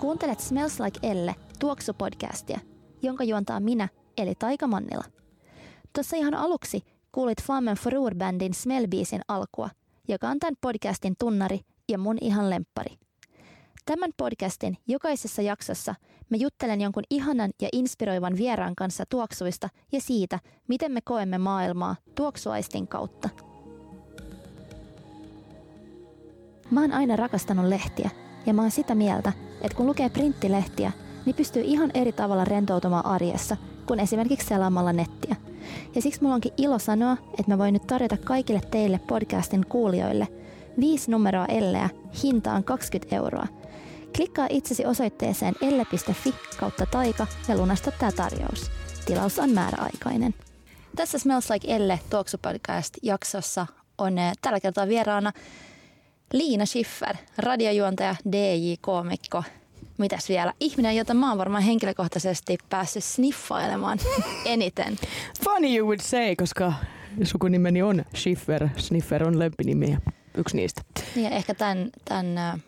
Kuuntelet Smells Like Elle tuoksupodcastia, jonka juontaa minä, eli Taika Mannila. Tuossa ihan aluksi kuulit Flamen Forur-bändin Smell-biisin alkua, joka on tämän podcastin tunnari ja mun ihan lemppari. Tämän podcastin jokaisessa jaksossa me juttelen jonkun ihanan ja inspiroivan vieraan kanssa tuoksuista ja siitä, miten me koemme maailmaa tuoksuaistin kautta. Mä oon aina rakastanut lehtiä ja mä oon sitä mieltä, että kun lukee printtilehtiä, niin pystyy ihan eri tavalla rentoutumaan arjessa kuin esimerkiksi selaamalla nettiä. Ja siksi mulla onkin ilo sanoa, että mä voin nyt tarjota kaikille teille podcastin kuulijoille viisi numeroa elleä hintaan 20 euroa. Klikkaa itsesi osoitteeseen elle.fi kautta taika ja lunasta tämä tarjous. Tilaus on määräaikainen. Tässä Smells Like Elle Talksu Podcast jaksossa on tällä kertaa vieraana Liina Schiffer, radiojuontaja, DJ-koomikko. Mitäs vielä? Ihminen, jota mä oon varmaan henkilökohtaisesti päässyt sniffailemaan eniten. Funny you would say, koska sukunimeni on Schiffer. Sniffer on lempinimi ja yksi niistä. Ja ehkä tämän, tämän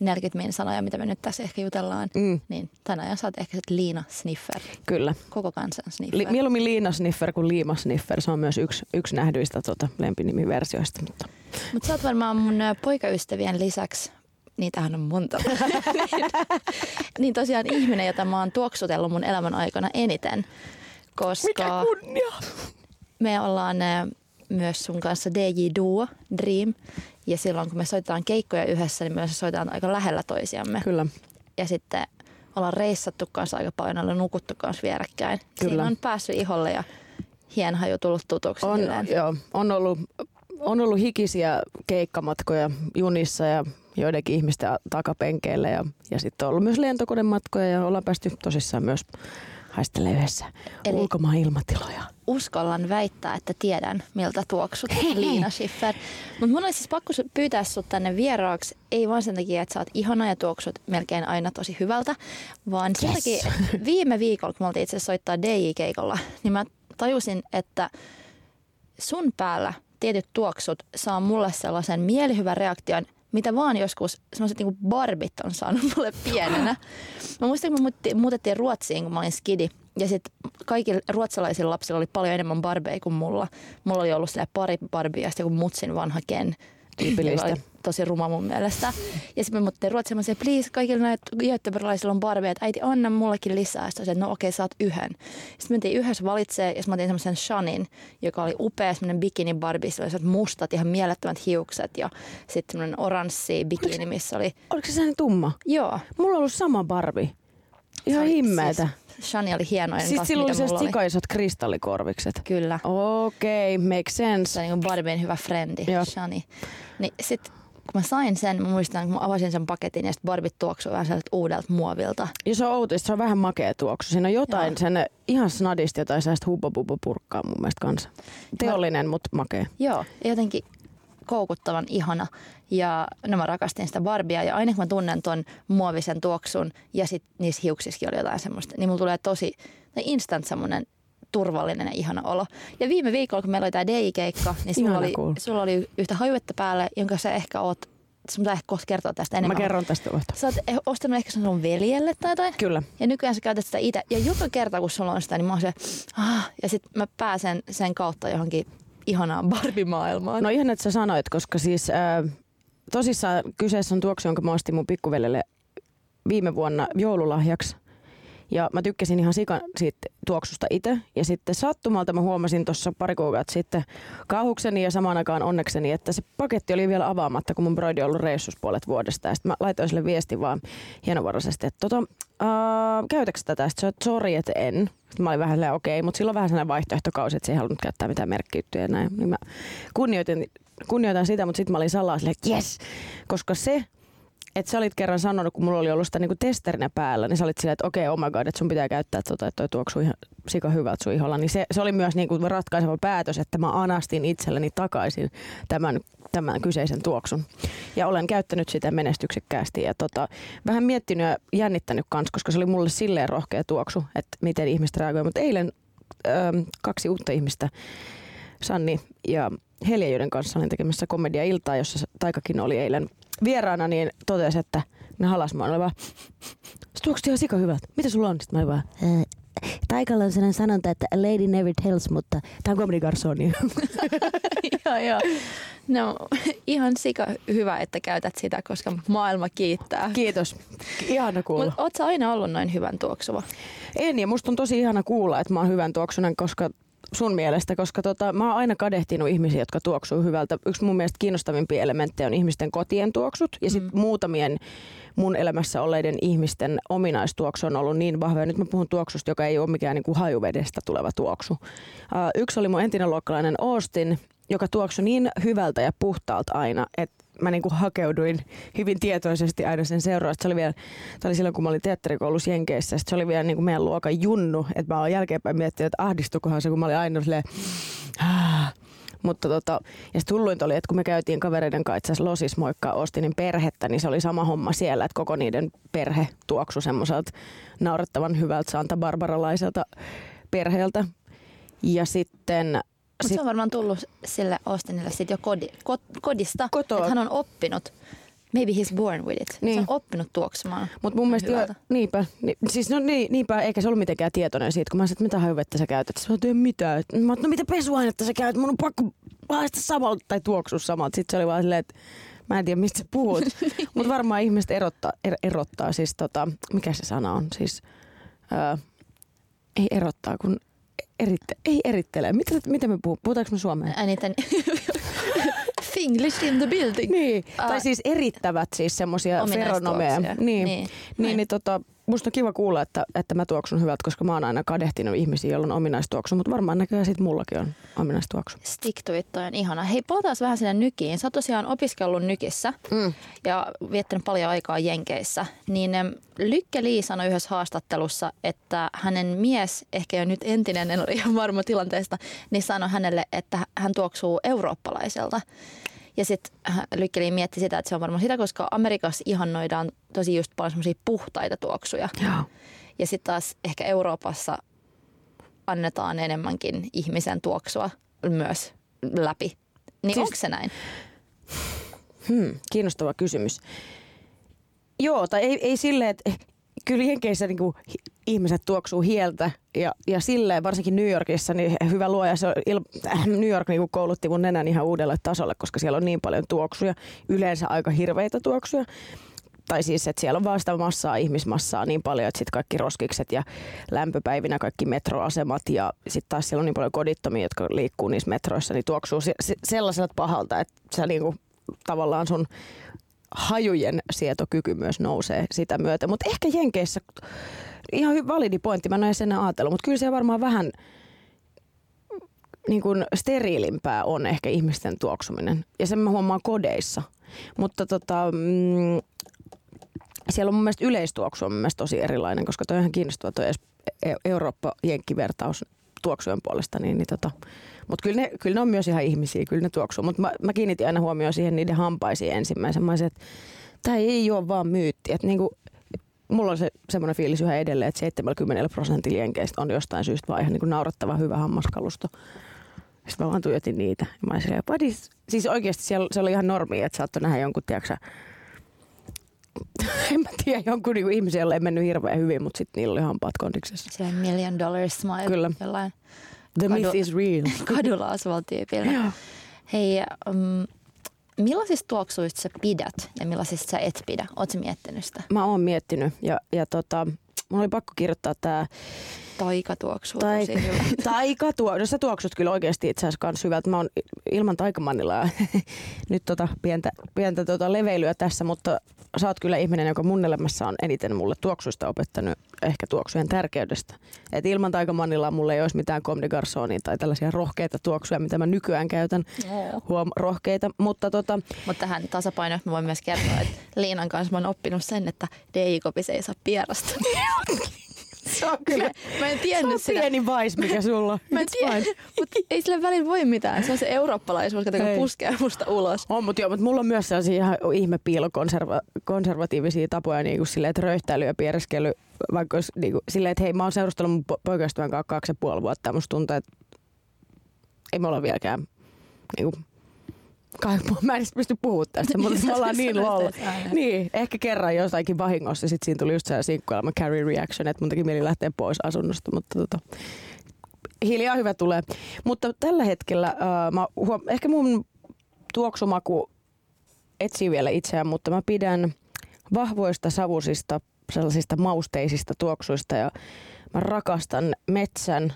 40 min sanoja, mitä me nyt tässä ehkä jutellaan, Mm, niin tämän ajan saat ehkä sit Liina Sniffer, kyllä. koko kansan Sniffer. Li- mieluummin Liina Sniffer kuin Liima Sniffer. Se on myös yksi, yksi nähdyistä tota, lempinimiversioista. Mutta Mutta sä oot varmaan mun poikaystävien lisäksi, niitähän on monta, niin, niin tosiaan ihminen, jota mä oon tuoksutellut mun elämän aikana eniten. Koska kunnia! me ollaan myös sun kanssa DJ Duo, Dream. Ja silloin kun me soitetaan keikkoja yhdessä, niin myös soitetaan aika lähellä toisiamme. Kyllä. Ja sitten ollaan reissattu kanssa aika paljon, ollaan nukuttu kanssa vierekkäin. Siinä Kyllä. on päässyt iholle ja hienhaju tullut tutuksi. On, silleen. joo, on, ollut, on ollut hikisiä keikkamatkoja junissa ja joidenkin ihmisten takapenkeillä ja, ja sitten on ollut myös lentokonematkoja ja ollaan päästy tosissaan myös haistelemaan yhdessä Eli- ulkomaan ilmatiloja. uskallan väittää, että tiedän, miltä tuoksut, Liina Schiffer. Mutta mun olisi siis pakko pyytää sut tänne vieraaksi, ei vaan sen takia, että sä oot ihana ja tuoksut melkein aina tosi hyvältä, vaan sen Yes. takia, että viime viikolla, kun me oltiin itse asiassa soittaa DJ-keikolla, niin mä tajusin, että sun päällä tietyt tuoksut saa mulle sellaisen mielihyvän reaktion, mitä vaan joskus sellaiset niinku barbit on saanut mulle pienenä. Mä muistan, kun me muutettiin Ruotsiin, kun mä olin skidi. Ja sitten kaikilla ruotsalaisilla lapsilla oli paljon enemmän barbeja kuin mulla. Mulla oli ollut pari barbia ja sitten joku mutsin vanha Ken. Tyypillistä. tosi ruma mun mielestä. Ja sitten me muuttiin Ruotsiin, mä sanoin, please, kaikilla näitä göteborgalaisilla on barbeja, että äiti anna mullekin lisää. Sitten että no okei, saat yhden. Sitten mentiin yhdessä valitsee ja mä otin semmoisen Shanin, joka oli upea semmoinen bikini barbie. Sillä oli mustat, ihan mielettömät hiukset ja sitten semmoinen oranssi bikini, missä oli, Oliko se sellainen tumma? joo. Mulla on ollut sama Barbie. Ihan Se oli- himmeetä. Siis, Shani oli hienoin Siis taas, sillä oli sikaisot kristallikorvikset. Kyllä. Okei, okay, make sense. Se on niin Barbien hyvä frendi, Joo. Shani. Niin sit kun mä sain sen, mä muistan, kun mä avasin sen paketin ja sitten Barbit tuoksui vähän sieltä uudelta muovilta. Ja se on outoista, se on vähän makea tuoksu. Siinä on jotain, Joo. sen ihan snadisti jotain sellaista hubba purkkaa mun mielestä kanssa. Teollinen, mutta makea. Joo, ja jotenkin koukuttavan ihana. Ja no mä rakastin sitä Barbia ja aina kun mä tunnen ton muovisen tuoksun ja sit niissä hiuksissakin oli jotain semmoista, niin mulla tulee tosi tai instant semmoinen turvallinen ja ihana olo. Ja viime viikolla, kun meillä oli tämä DJ-keikka, niin sulla oli, kuulla. sulla oli yhtä hajuetta päälle, jonka sä ehkä oot, sun pitää ehkä kohta kertoa tästä Mä enemmän. kerron tästä kohta. Sä oot eh- ostanut ehkä sen sun veljelle tai jotain. Kyllä. Ja nykyään sä käytät sitä itse. Ja joka kerta, kun sulla on sitä, niin mä oon se, ah, ja sitten mä pääsen sen kautta johonkin ihanaan Barbie-maailmaan. No ihan, että sä sanoit, koska siis äh, tosissaan kyseessä on tuoksu, jonka mä ostin mun pikkuvelelle viime vuonna joululahjaksi. Ja mä tykkäsin ihan sikan siitä tuoksusta itse. Ja sitten sattumalta mä huomasin tuossa pari kuukautta sitten kauhukseni ja samaan aikaan onnekseni, että se paketti oli vielä avaamatta, kun mun broidi on ollut reissus puolet vuodesta. Ja sitten mä laitoin sille viesti vaan hienovaraisesti, että tota, äh, tätä? Sitten se että sori, että en. Sitten mä olin vähän okei, mutta silloin vähän sellainen vaihtoehtokausi, että se ei halunnut käyttää mitään merkkiyttyjä näin. Niin mä kunnioitin, kunnioitan sitä, mutta sitten mä olin salaa silleen, yes, koska se että sä olit kerran sanonut, kun mulla oli ollut sitä niinku testerinä päällä, niin sä olit silleen, että okei, okay, oh my god, että sun pitää käyttää tota, että toi tuoksuu ihan sika hyvältä sun iholla. Niin se, se oli myös niinku ratkaiseva päätös, että mä anastin itselleni takaisin tämän, tämän kyseisen tuoksun. Ja olen käyttänyt sitä menestyksekkäästi ja tota, vähän miettinyt ja jännittänyt kanssa, koska se oli mulle silleen rohkea tuoksu, että miten ihmiset reagoivat. Mutta eilen ö, kaksi uutta ihmistä, Sanni ja Helja, joiden kanssa olin tekemässä komedia-iltaa, jossa Taikakin oli eilen vieraana, niin totesi, että Ne halas mua, ne oli vaan, se tuoksut ihan sika hyvät. Mitä sulla on? Sitten mä olin vaan, Taikalla on sellainen sanonta, että lady never tells, mutta tämä on comedy joo, joo. No, ihan sika hyvä, että käytät sitä, koska maailma kiittää. Kiitos. Ihana kuulla. Mutta oot aina ollut noin hyvän tuoksuva? En, ja musta on tosi ihana kuulla, että mä oon hyvän tuoksunen, koska sun mielestä, koska tota, mä oon aina kadehtinut ihmisiä, jotka tuoksuu hyvältä. Yksi mun mielestä kiinnostavimpia elementtejä on ihmisten kotien tuoksut ja sitten mm. muutamien mun elämässä olleiden ihmisten ominaistuoksu on ollut niin vahva. Ja nyt mä puhun tuoksusta, joka ei ole mikään niin kuin hajuvedestä tuleva tuoksu. Uh, yksi oli mun entinen luokkalainen Austin, joka tuoksui niin hyvältä ja puhtaalta aina, että mä niinku hakeuduin hyvin tietoisesti aina sen seuraan. Se oli vielä, tämä oli silloin kun mä olin teatterikoulussa Jenkeissä, se oli vielä niinku meidän luokan junnu, että mä oon jälkeenpäin miettinyt, että ahdistukohan se, kun mä olin aina silleen, mutta tota, ja sitten hulluinta oli, että kun me käytiin kavereiden kanssa itse Losis moikkaa Ostinin perhettä, niin se oli sama homma siellä, että koko niiden perhe tuoksui semmoiselta naurettavan hyvältä Santa Barbaralaiselta perheeltä. Ja sitten mutta se on varmaan tullut sille Austinille sit jo kodi, kod, kodista, Kotoa. että hän on oppinut. Maybe he's born with it. Niin. Se on oppinut tuoksumaan. Mutta mun mielestä, jo, niinpä, ni, siis no niin, niinpä, eikä se ollut mitenkään tietoinen siitä, kun mä sanoin, että mitä hajuvettä sä käytät. Mä sanoin, mitään. Mä no mitä pesuainetta sä käytät, mun on pakko haista samalta tai tuoksua samalta. Sitten se oli vaan silleen, että mä en tiedä mistä sä puhut. Mutta varmaan ihmiset erottaa, er, erottaa siis tota, mikä se sana on, siis öö, ei erottaa, kun eritte, ei erittele. Mitä, mitä me puhumme? Puhutaanko me suomea? Äänitin Finglish in the building. Niin, uh, tai siis erittävät siis semmoisia feronomeja. Niin, niin, niin, niin, niin tota, musta on kiva kuulla, että, että mä tuoksun hyvältä, koska mä oon aina kadehtinut ihmisiä, joilla on ominaistuoksu, mutta varmaan näköjään sitten mullakin on ominaistuoksu. Stick to it, on ihana. Hei, palataan vähän sinne nykiin. Sä oot tosiaan opiskellut nykissä mm. ja viettänyt paljon aikaa Jenkeissä. Niin Lykke Lee sanoi yhdessä haastattelussa, että hänen mies, ehkä jo nyt entinen, en ole ihan varma tilanteesta, niin sanoi hänelle, että hän tuoksuu eurooppalaiselta. Ja sitten Lykkeli mietti sitä, että se on varmaan sitä, koska Amerikassa ihannoidaan tosi just paljon semmoisia puhtaita tuoksuja. Joo. Ja sitten taas ehkä Euroopassa annetaan enemmänkin ihmisen tuoksua myös läpi. Niin siis, onko se näin? Hmm, kiinnostava kysymys. Joo, tai ei, ei silleen, että kyllä Jenkeissä niin kuin ihmiset tuoksuu hieltä ja, ja silleen, varsinkin New Yorkissa, niin hyvä luoja, se il, äh, New York niin koulutti mun nenän ihan uudelle tasolle, koska siellä on niin paljon tuoksuja, yleensä aika hirveitä tuoksuja. Tai siis, että siellä on vaan sitä massaa, ihmismassaa niin paljon, että sitten kaikki roskikset ja lämpöpäivinä kaikki metroasemat ja sitten taas siellä on niin paljon kodittomia, jotka liikkuu niissä metroissa, niin tuoksuu se, sellaiselta pahalta, että sä niinku, tavallaan sun hajujen sietokyky myös nousee sitä myötä. Mutta ehkä Jenkeissä, ihan validi pointti, mä en sen ajatellut, mutta kyllä se varmaan vähän niin kuin steriilimpää on ehkä ihmisten tuoksuminen. Ja sen mä huomaan kodeissa. Mutta tota, mm, siellä on mun mielestä yleistuoksu on mun mielestä tosi erilainen, koska toi on ihan kiinnostava toi e- Eurooppa-jenkkivertaus tuoksujen puolesta. Niin, niin tota, mutta kyllä ne, kyllä ne on myös ihan ihmisiä, kyllä ne tuoksuu. Mutta mä, mä kiinnitin aina huomioon siihen niiden hampaisiin ensimmäisen. Mä olisin, että tämä ei ole vaan myytti. Että niinku, mulla on se semmoinen fiilis yhä edelleen, että 70 prosentilla jenkeistä on jostain syystä vaan ihan niinku naurattava hyvä hammaskalusto. Sitten mä vaan tuijotin niitä. Ja mä olisin, silleen, siis oikeasti siellä, se oli ihan normi, että saattoi nähdä jonkun, tiedätkö, en mä tiedä, jonkun niinku ihmisen, jolle ei mennyt hirveän hyvin, mutta sitten niillä oli hampaat kondiksessa. Se million dollar smile. Kyllä. Jollain The myth is real. kadulla asuvalla tyypillä. Hei, um, millaisista tuoksuista sä pidät ja millaisista sä et pidä? Oletko miettinyt sitä? Mä oon miettinyt ja, ja tota, mulla oli pakko kirjoittaa tää Taikatuoksu. Taika, taikatuoksu. No sä tuoksut kyllä oikeasti itse asiassa kans hyvältä. Mä oon ilman taikamanilla nyt tota pientä, pientä tota leveilyä tässä, mutta sä oot kyllä ihminen, joka mun elämässä on eniten mulle tuoksuista opettanut ehkä tuoksujen tärkeydestä. Et ilman taikamanilla mulle ei olisi mitään Comme tai tällaisia rohkeita tuoksuja, mitä mä nykyään käytän. No. Huom, rohkeita. Mutta tota... Mut tähän tasapainoon mä voin myös kertoa, että Liinan kanssa mä oon oppinut sen, että Deikopis ei saa pierasta. Se on kyllä. Mä, en tiennyt se on pieni vais, mikä sulla Mä en tiedä, mutta ei sille välillä voi mitään. Se on se eurooppalaisuus, joka puskee musta ulos. On, mutta joo, mutta mulla on myös sellaisia ihan ihme piilokonservatiivisia tapoja, niin kuin silleen, että röyhtäily ja piereskely, vaikka olisi niin kuin, silleen, että hei, mä oon seurustellut mun poikaystävän kanssa kaksi ja puoli vuotta, ja musta tuntuu, että ei me olla vieläkään niin kuin, mä en pysty puhumaan tästä, mutta me ollaan niin lol. Niin, ehkä kerran jossakin vahingossa sit siinä tuli just se sinkkuelma carry reaction, että mun teki mieli lähteä pois asunnosta, mutta tota, hiljaa hyvä tulee. Mutta tällä hetkellä äh, mä huom- ehkä mun tuoksumaku etsii vielä itseään, mutta mä pidän vahvoista savusista, sellaisista mausteisista tuoksuista ja mä rakastan metsän,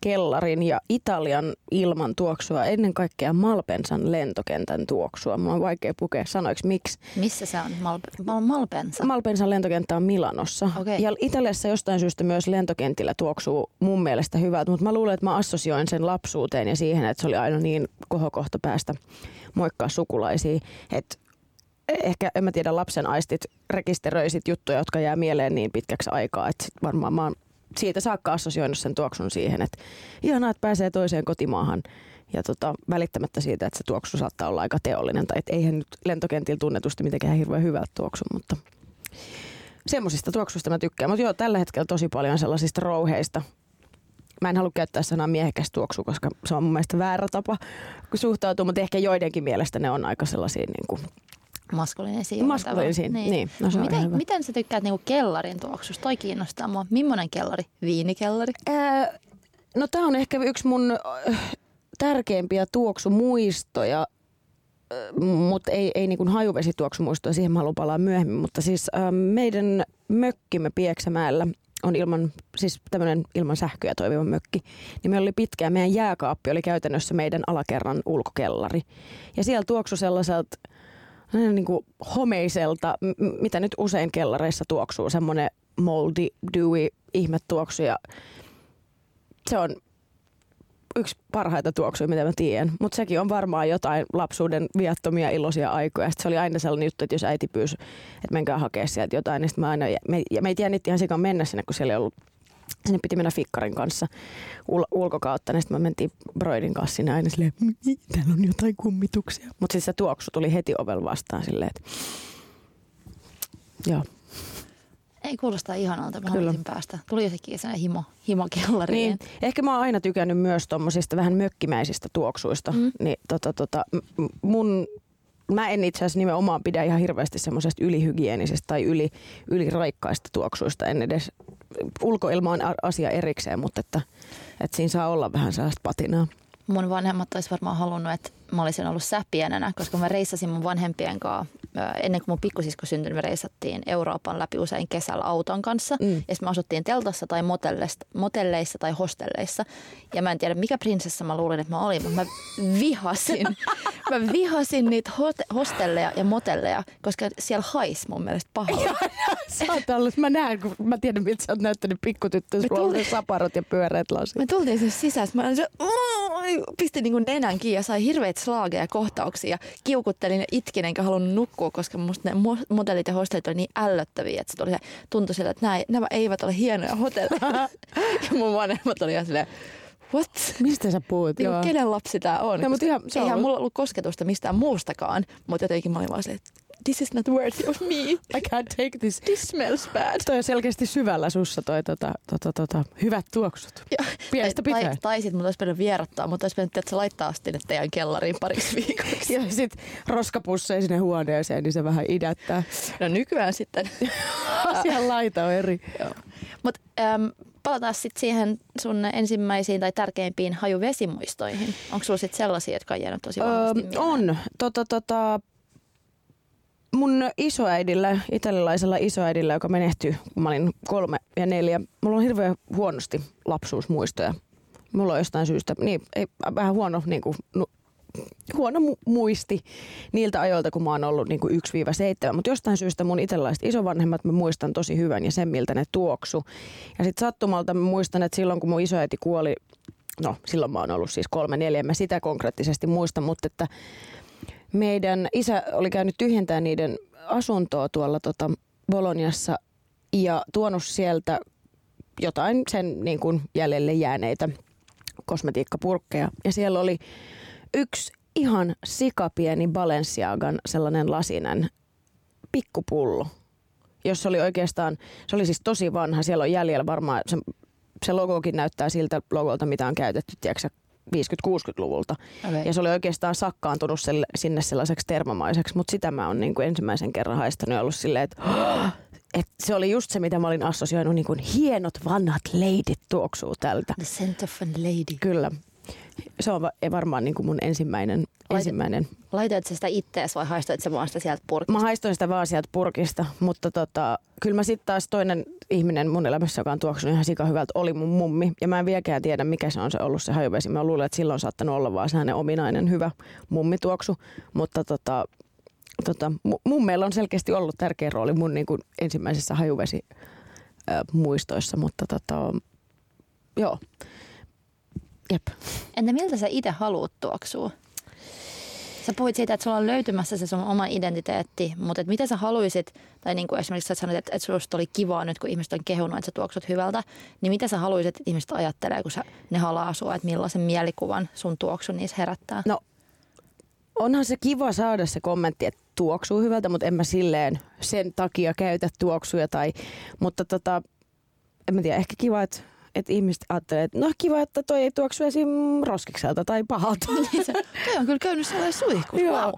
kellarin ja Italian ilman tuoksua, ennen kaikkea Malpensan lentokentän tuoksua. Mulla on vaikea pukea sanoiksi miksi. Missä se on? Mal- Mal- Malpensa? Malpensan lentokenttä on Milanossa. Okay. Ja Italiassa jostain syystä myös lentokentillä tuoksuu mun mielestä hyvältä, mutta mä luulen, että mä assosioin sen lapsuuteen ja siihen, että se oli aina niin kohokohta päästä moikkaa sukulaisia. Että ehkä, en mä tiedä, lapsen aistit rekisteröisit juttuja, jotka jää mieleen niin pitkäksi aikaa, että sit varmaan mä oon siitä saakka assosioinut sen tuoksun siihen, että ihanaa, että pääsee toiseen kotimaahan ja tota, välittämättä siitä, että se tuoksu saattaa olla aika teollinen. Tai et eihän nyt lentokentillä tunnetusti mitenkään hirveän hyvältä tuoksu, mutta semmoisista tuoksuista mä tykkään. Mutta joo, tällä hetkellä tosi paljon sellaisista rouheista. Mä en halua käyttää sanaa miehekäs tuoksu, koska se on mun mielestä väärä tapa suhtautua, mutta ehkä joidenkin mielestä ne on aika sellaisia niin kuin Maskuliinisia. Maskuliinisia, niin. niin. No, se miten, hyvä. miten sä tykkäät niinku kellarin tuoksusta? Toi kiinnostaa mua. Millainen kellari? Viinikellari? Ää, no tää on ehkä yksi mun äh, tärkeimpiä tuoksumuistoja, mutta ei, ei niin hajuvesituoksumuistoja, siihen mä haluan palaa myöhemmin. Mutta siis äh, meidän mökkimme Pieksämäellä on ilman, siis tämmöinen ilman sähköä toimiva mökki, niin meillä oli pitkään, meidän jääkaappi oli käytännössä meidän alakerran ulkokellari. Ja siellä tuoksu sellaiselta niin kuin homeiselta, mitä nyt usein kellareissa tuoksuu, semmoinen moldy, dewy ihmetuoksu ja se on yksi parhaita tuoksuja, mitä mä tiedän. Mutta sekin on varmaan jotain lapsuuden viattomia iloisia aikoja. Sitten se oli aina sellainen juttu, että jos äiti pyysi, että menkää hakea sieltä jotain, niin sitten mä aina, me, ja meitä jännitti ihan sikan mennä sinne, kun siellä ei ollut sinne piti mennä fikkarin kanssa ul- ulkokautta, niin sitten mä mentiin Broidin kanssa sinne aina silleen, täällä on jotain kummituksia. Mutta sitten se tuoksu tuli heti ovel vastaan silleen, että joo. Ei kuulosta ihanalta, mä haluaisin päästä. Tuli jotenkin sellainen himo, himokellariin. Niin, ehkä mä oon aina tykännyt myös tommosista vähän mökkimäisistä tuoksuista. Mm. Mm. Niin tota, tota, mun, mä en itse asiassa nimenomaan pidä ihan hirveästi semmoisesta ylihygienisestä tai yli, yliraikkaista tuoksuista. En edes, ulkoilma on asia erikseen, mutta että, että siinä saa olla vähän sellaista patinaa. Mun vanhemmat olisi varmaan halunnut, että mä olisin ollut säpienänä, koska mä reissasin mun vanhempien kanssa. Ennen kuin mun pikkusisko syntyi, me reissattiin Euroopan läpi usein kesällä auton kanssa. Mm. Ja sitten me asuttiin teltassa tai motelleissa, motelleissa tai hostelleissa. Ja mä en tiedä, mikä prinsessa mä luulin, että mä olin, mutta mä vihasin. mä vihasin niitä hot- hostelleja ja motelleja, koska siellä hais mun mielestä pahalta. Sä oot ollut, mä näen, kun mä tiedän miltä sä oot näyttänyt pikkutyttö, Me sulla on tuli- ne saparot ja pyöreät lasit. Me tultiin sinne sisään, mä olin se, pistin niin nenän kiinni ja sai hirveitä slaageja ja kohtauksia. Ja kiukuttelin ja itkin enkä halunnut nukkua, koska musta ne mo- modellit ja hostellit oli niin ällöttäviä, että se tuli se, tuntui sillä, että nämä, nämä eivät ole hienoja hotelleja. ja mun vanhemmat oli ihan silleen, what? Mistä sä puhut? Niin kenen lapsi tää on? No, mutta ihan- se on Eihän ollut- mulla ollut kosketusta mistään muustakaan, mutta jotenkin mä olin vaan silleen, this is not worthy of me. I can't take this. This smells bad. Toi on selkeästi syvällä sussa toi tota, tota, tota, hyvät tuoksut. Pienestä tai, pitäen. tai sit mun olisi pitänyt vierottaa, mutta olisi pitänyt että laittaa sinne teidän kellariin pariksi viikoksi. Ja sit roskapusseja sinne huoneeseen, niin se vähän idättää. No nykyään sitten. Asian laita on eri. Mutta ähm, palataan sitten siihen sun ensimmäisiin tai tärkeimpiin hajuvesimuistoihin. Onko sulla sitten sellaisia, jotka on jäänyt tosi vahvasti Öö, mieleen? on. Tota, tota, mun isoäidillä, italialaisella isoäidillä, joka menehtyi, kun mä olin kolme ja neljä, mulla on hirveän huonosti lapsuusmuistoja. Mulla on jostain syystä, niin, ei, vähän huono, niin kuin, nu, huono mu- muisti niiltä ajoilta, kun mä oon ollut niin 1-7. Mutta jostain syystä mun italialaiset isovanhemmat mä muistan tosi hyvän ja sen, miltä ne tuoksu. Ja sitten sattumalta mä muistan, että silloin kun mun isoäiti kuoli, no silloin mä oon ollut siis kolme neljä, mä sitä konkreettisesti muista, mutta että meidän isä oli käynyt tyhjentää niiden asuntoa tuolla tota Boloniassa ja tuonut sieltä jotain sen niin kuin jäljelle jääneitä kosmetiikkapurkkeja. Ja siellä oli yksi ihan sikapieni Balenciagan sellainen lasinen pikkupullo, jossa oli oikeastaan, se oli siis tosi vanha, siellä on jäljellä varmaan, se, se logokin näyttää siltä logolta, mitä on käytetty, tiedätkö, 50-60-luvulta. Okay. Ja se oli oikeastaan sakkaantunut selle, sinne sellaiseksi termamaiseksi, mutta sitä mä oon niin kuin ensimmäisen kerran haistanut ja ollut silleen, että et se oli just se, mitä mä olin assosioinut, niin kuin hienot vanhat leidit tuoksuu tältä. The scent of a lady. Kyllä. Se on va- varmaan niin kuin mun ensimmäinen, ensimmäinen. Laitoit sä sitä ittees vai haistoit sä vaan sitä sieltä purkista? Mä haistoin sitä vaan sieltä purkista, mutta tota, kyllä mä sitten taas toinen ihminen mun elämässä, joka on tuoksunut ihan sika hyvältä, oli mun mummi. Ja mä en vieläkään tiedä, mikä se on se ollut se hajuvesi. Mä luulen, että silloin saattanut olla vaan se hänen ominainen hyvä mummituoksu. Mutta tota, tota, mu- mummeilla on selkeästi ollut tärkeä rooli mun niin kuin ensimmäisessä hajuvesi muistoissa, mutta tota, joo. Jep. Entä miltä sä itse haluat tuoksua? Sä puhuit siitä, että sulla on löytymässä se sun oma identiteetti, mutta et mitä sä haluaisit, tai niin kuin esimerkiksi sä sanoit, että, että susta oli kivaa nyt, kun ihmiset on kehunut, että sä tuoksut hyvältä, niin mitä sä haluaisit, että ihmiset ajattelee, kun sä, ne halaa sua, että millaisen mielikuvan sun tuoksu niissä herättää? No onhan se kiva saada se kommentti, että tuoksuu hyvältä, mutta en mä silleen sen takia käytä tuoksuja. Tai, mutta tota, en mä tiedä, ehkä kiva, että, että ihmiset ajattelee, että no kiva, että toi ei tuoksu esim. roskikselta tai pahalta. Niin se, toi on kyllä käynyt sellainen suihkus, Joo, wow.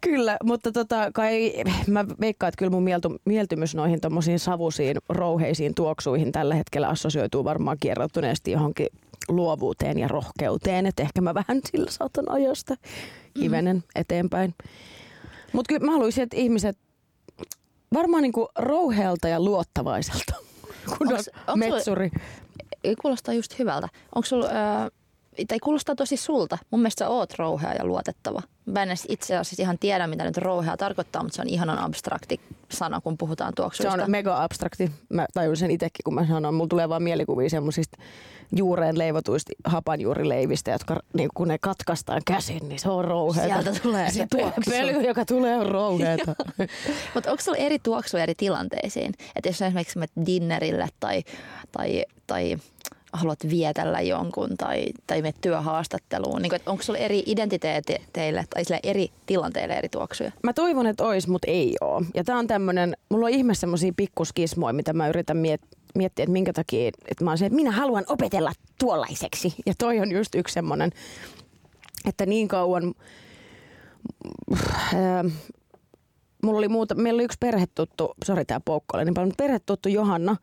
Kyllä, mutta tota, kai mä veikkaan, että kyllä mun mieltu, mieltymys noihin tommosiin savusiin, rouheisiin tuoksuihin tällä hetkellä assosioituu varmaan kierroutuneesti johonkin luovuuteen ja rohkeuteen. Että ehkä mä vähän sillä saatan ajosta hivenen mm. eteenpäin. Mutta kyllä mä haluaisin, että ihmiset varmaan niinku rouhealta ja luottavaiselta, kun Onks- on onks metsuri. Ei kuulostaa just hyvältä. Onko sulla, tai kuulostaa tosi sulta. Mun mielestä sä oot rouhea ja luotettava. Mä en itse asiassa ihan tiedä, mitä nyt rouhea tarkoittaa, mutta se on ihanan abstrakti sana, kun puhutaan Se tuoksuista. on mega abstrakti. Mä tajun sen itsekin, kun mä sanon. Mulla tulee vaan mielikuvia semmoisista juureen leivotuista hapanjuurileivistä, jotka niin kun ne katkaistaan käsin, niin se on rouheeta. Sieltä tulee se tuoksu. Pöly, joka tulee on rouheeta. Mutta onko sulla eri tuoksuja eri tilanteisiin? Että jos esimerkiksi menet dinnerille tai, tai, tai haluat vietellä jonkun tai, tai menet työhaastatteluun, niin onko sulla eri identiteeteille tai sille eri tilanteille eri tuoksuja? Mä toivon, että ois, mutta ei oo. Ja tää on tämmönen, mulla on ihme semmosia pikkuskismoja, mitä mä yritän miet- miettiä, että minkä takia, että mä oon se, että minä haluan opetella tuollaiseksi. Ja toi on just yksi semmonen, että niin kauan, ää, mulla oli muuta, meillä oli yksi perhetuttu, sori tää poukkoilee niin paljon, perhetuttu Johanna,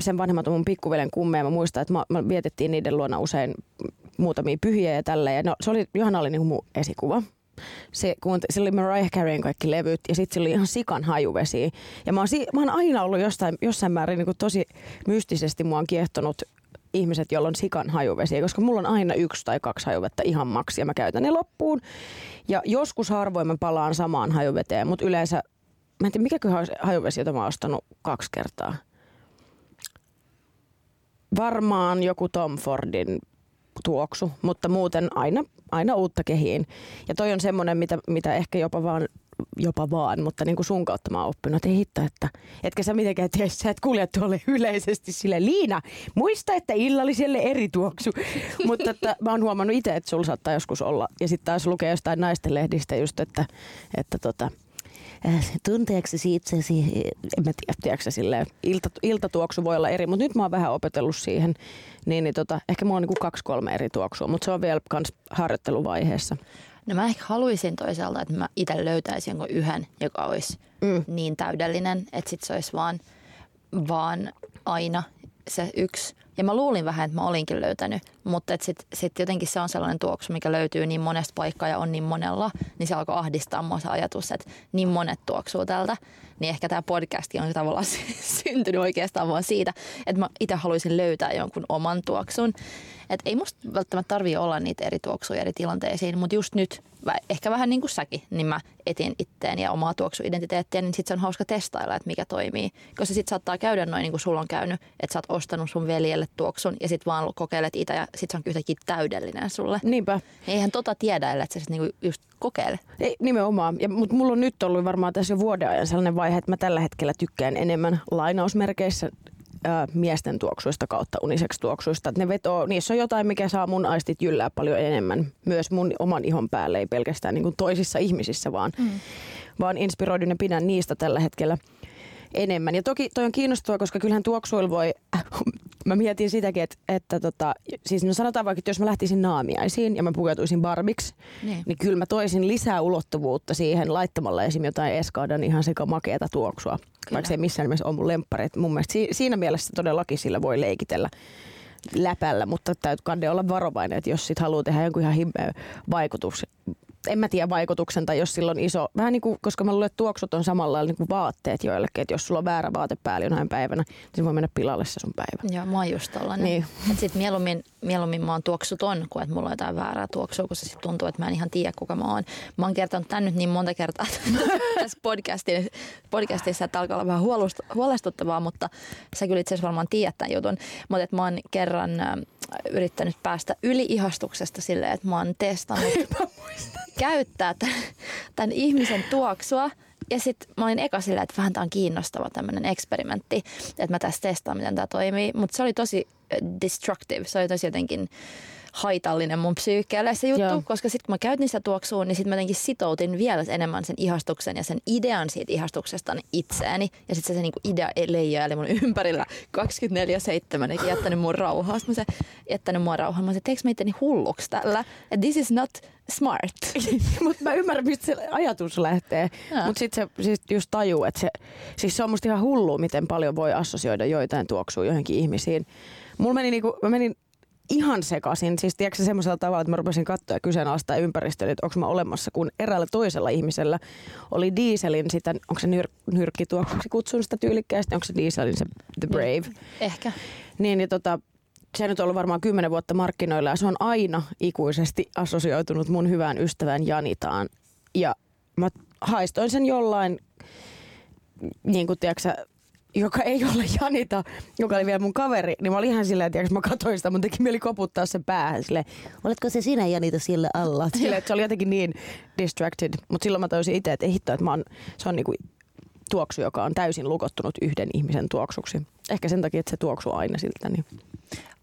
sen vanhemmat on mun pikkuvelen kummeja. Mä muistan, että mä vietettiin niiden luona usein muutamia pyhiä ja tällä. Ja no, se oli, Johanna oli niinku mun esikuva. Se, kun se oli Mariah Careyn kaikki levyt ja sitten se oli ihan sikan hajuvesi. Ja mä oon, si- mä oon aina ollut jostain, jossain määrin niin tosi mystisesti mua on kiehtonut ihmiset, joilla on sikan hajuvesiä, koska mulla on aina yksi tai kaksi hajuvettä ihan maksi ja mä käytän ne loppuun. Ja joskus harvoin mä palaan samaan hajuveteen, mutta yleensä, mä en tiedä se hajuvesi, jota mä oon ostanut kaksi kertaa. Varmaan joku Tom Fordin tuoksu, mutta muuten aina, aina uutta kehiin. Ja toi on semmoinen, mitä, mitä ehkä jopa vaan jopa vaan, mutta niin kuin sun kautta mä oon oppinut, että ei hitto, että etkä sä mitenkään tiedä, sä et kulje tuolle yleisesti sille Liina, muista, että illalliselle eri tuoksu. mutta että mä oon huomannut itse, että sulla saattaa joskus olla. Ja sitten taas lukee jostain naisten lehdistä just, että, että tota, äh, tunteeko se itsesi, en mä tiedä, tiedätkö silleen, ilta, iltatuoksu voi olla eri, mutta nyt mä oon vähän opetellut siihen, niin, niin tota, ehkä mulla on niinku kaksi kolme eri tuoksua, mutta se on vielä kans harjoitteluvaiheessa. No mä ehkä haluaisin toisaalta, että mä itse löytäisin jonkun yhden, joka olisi Mm. niin täydellinen, että sit se olisi vaan, vaan aina se yksi. Ja mä luulin vähän, että mä olinkin löytänyt, mutta sitten sit jotenkin se on sellainen tuoksu, mikä löytyy niin monesta paikkaa ja on niin monella, niin se alkoi ahdistaa mua se ajatus, että niin monet tuoksuu tältä. Niin ehkä tämä podcasti on tavallaan syntynyt oikeastaan vaan siitä, että mä itse haluaisin löytää jonkun oman tuoksun. Että ei musta välttämättä tarvii olla niitä eri tuoksuja eri tilanteisiin, mutta just nyt, ehkä vähän niin kuin säkin, niin mä etin itteen ja omaa tuoksuidentiteettiä, niin sit se on hauska testailla, että mikä toimii. Koska sit saattaa käydä noin niin kuin sulla on käynyt, että sä oot ostanut sun veljelle tuoksun ja sit vaan kokeilet itse ja sit se on yhtäkkiä täydellinen sulle. Niinpä. Eihän tota tiedä, ellei sä sit niinku just kokeile. Ei, nimenomaan. Ja, mutta mulla on nyt ollut varmaan tässä jo vuoden ajan sellainen vaihe, että mä tällä hetkellä tykkään enemmän lainausmerkeissä ää, miesten tuoksuista kautta uniseksi tuoksuista. Et ne vetoo, niissä on jotain, mikä saa mun aistit jyllää paljon enemmän. Myös mun oman ihon päälle, ei pelkästään niin kuin toisissa ihmisissä, vaan, mm. vaan inspiroidun ja pidän niistä tällä hetkellä enemmän. Ja toki toi on kiinnostavaa, koska kyllähän tuoksuilla voi mä mietin sitäkin, että, että tota, siis no sanotaan vaikka, että jos mä lähtisin naamiaisiin ja mä pukeutuisin barbiksi, niin. niin kyllä mä toisin lisää ulottuvuutta siihen laittamalla esim. jotain Eskadan ihan sekä makeata tuoksua. Kyllä. Vaikka se ei missään nimessä ole mun lemppari. Mun mielestä si- siinä mielessä todellakin sillä voi leikitellä läpällä, mutta täytyy olla varovainen, että jos sit haluaa tehdä jonkun ihan himmeä vaikutus, en mä tiedä vaikutuksen, tai jos sillä on iso, vähän niin kuin, koska mä luulen, että tuoksut on samalla niin kuin vaatteet joillekin, että jos sulla on väärä vaate päällä jonain päivänä, niin se voi mennä pilalle se sun päivä. Joo, mä oon just tollanen. Niin. Et sit mieluummin, mieluummin mä oon tuoksuton, kuin että mulla on jotain väärää tuoksua, koska sit tuntuu, että mä en ihan tiedä, kuka mä oon. Mä oon kertonut tän nyt niin monta kertaa tässä podcastissa, podcastissa, että alkaa olla vähän huolestuttavaa, mutta sä kyllä itse asiassa varmaan tiedät tämän jutun. Mutta että mä oon kerran yrittänyt päästä yli ihastuksesta silleen, että mä oon testannut käyttää tämän, tämän ihmisen tuoksua. Ja sitten mä olin eka silleen, että vähän tämä on kiinnostava tämmöinen eksperimentti, että mä tässä testaan, miten tämä toimii. Mutta se oli tosi destructive, se oli tosi jotenkin haitallinen mun psyykkeelle se juttu, Joo. koska sitten kun mä käytin sitä tuoksua, niin sitten mä jotenkin sitoutin vielä enemmän sen ihastuksen ja sen idean siitä ihastuksesta itseeni. Ja sitten se, se niinku idea leijaili mun ympärillä 24-7, eikä jättänyt mun rauhaa. Sitten mä se jättänyt mua rauhaa. Mä sanoin, että mä itteni hulluksi tällä? Että this is not smart. Mutta mä ymmärrän, mistä se ajatus lähtee. Mutta sitten se siis just tajuu, että se, siis se on musta ihan hullu, miten paljon voi assosioida joitain tuoksuja johonkin ihmisiin. Mulla meni niinku, mä menin ihan sekaisin. Siis tiedätkö semmoisella tavalla, että mä rupesin katsoa ja kyseenalaistaa ympäristöä, että onko mä olemassa, kun eräällä toisella ihmisellä oli dieselin sitä, onko se nyr- nyrkkituoksuksi kutsun sitä tyylikkäästi, onko se dieselin se The Brave? Ehkä. Niin, niin tota, se nyt on ollut varmaan kymmenen vuotta markkinoilla ja se on aina ikuisesti assosioitunut mun hyvään ystävään Janitaan. Ja mä haistoin sen jollain, niin kuin tiedätkö, joka ei ole Janita, joka oli vielä mun kaveri, niin mä olin ihan silleen, että mä katsoin sitä, mun teki mieli koputtaa sen päähän silleen, oletko se sinä Janita siellä alla? Silleen, että se oli jotenkin niin distracted, mutta silloin mä toisin itse, että ei hitto, että mä oon, se on niinku tuoksu, joka on täysin lukottunut yhden ihmisen tuoksuksi. Ehkä sen takia, että se tuoksuu aina siltä. Niin.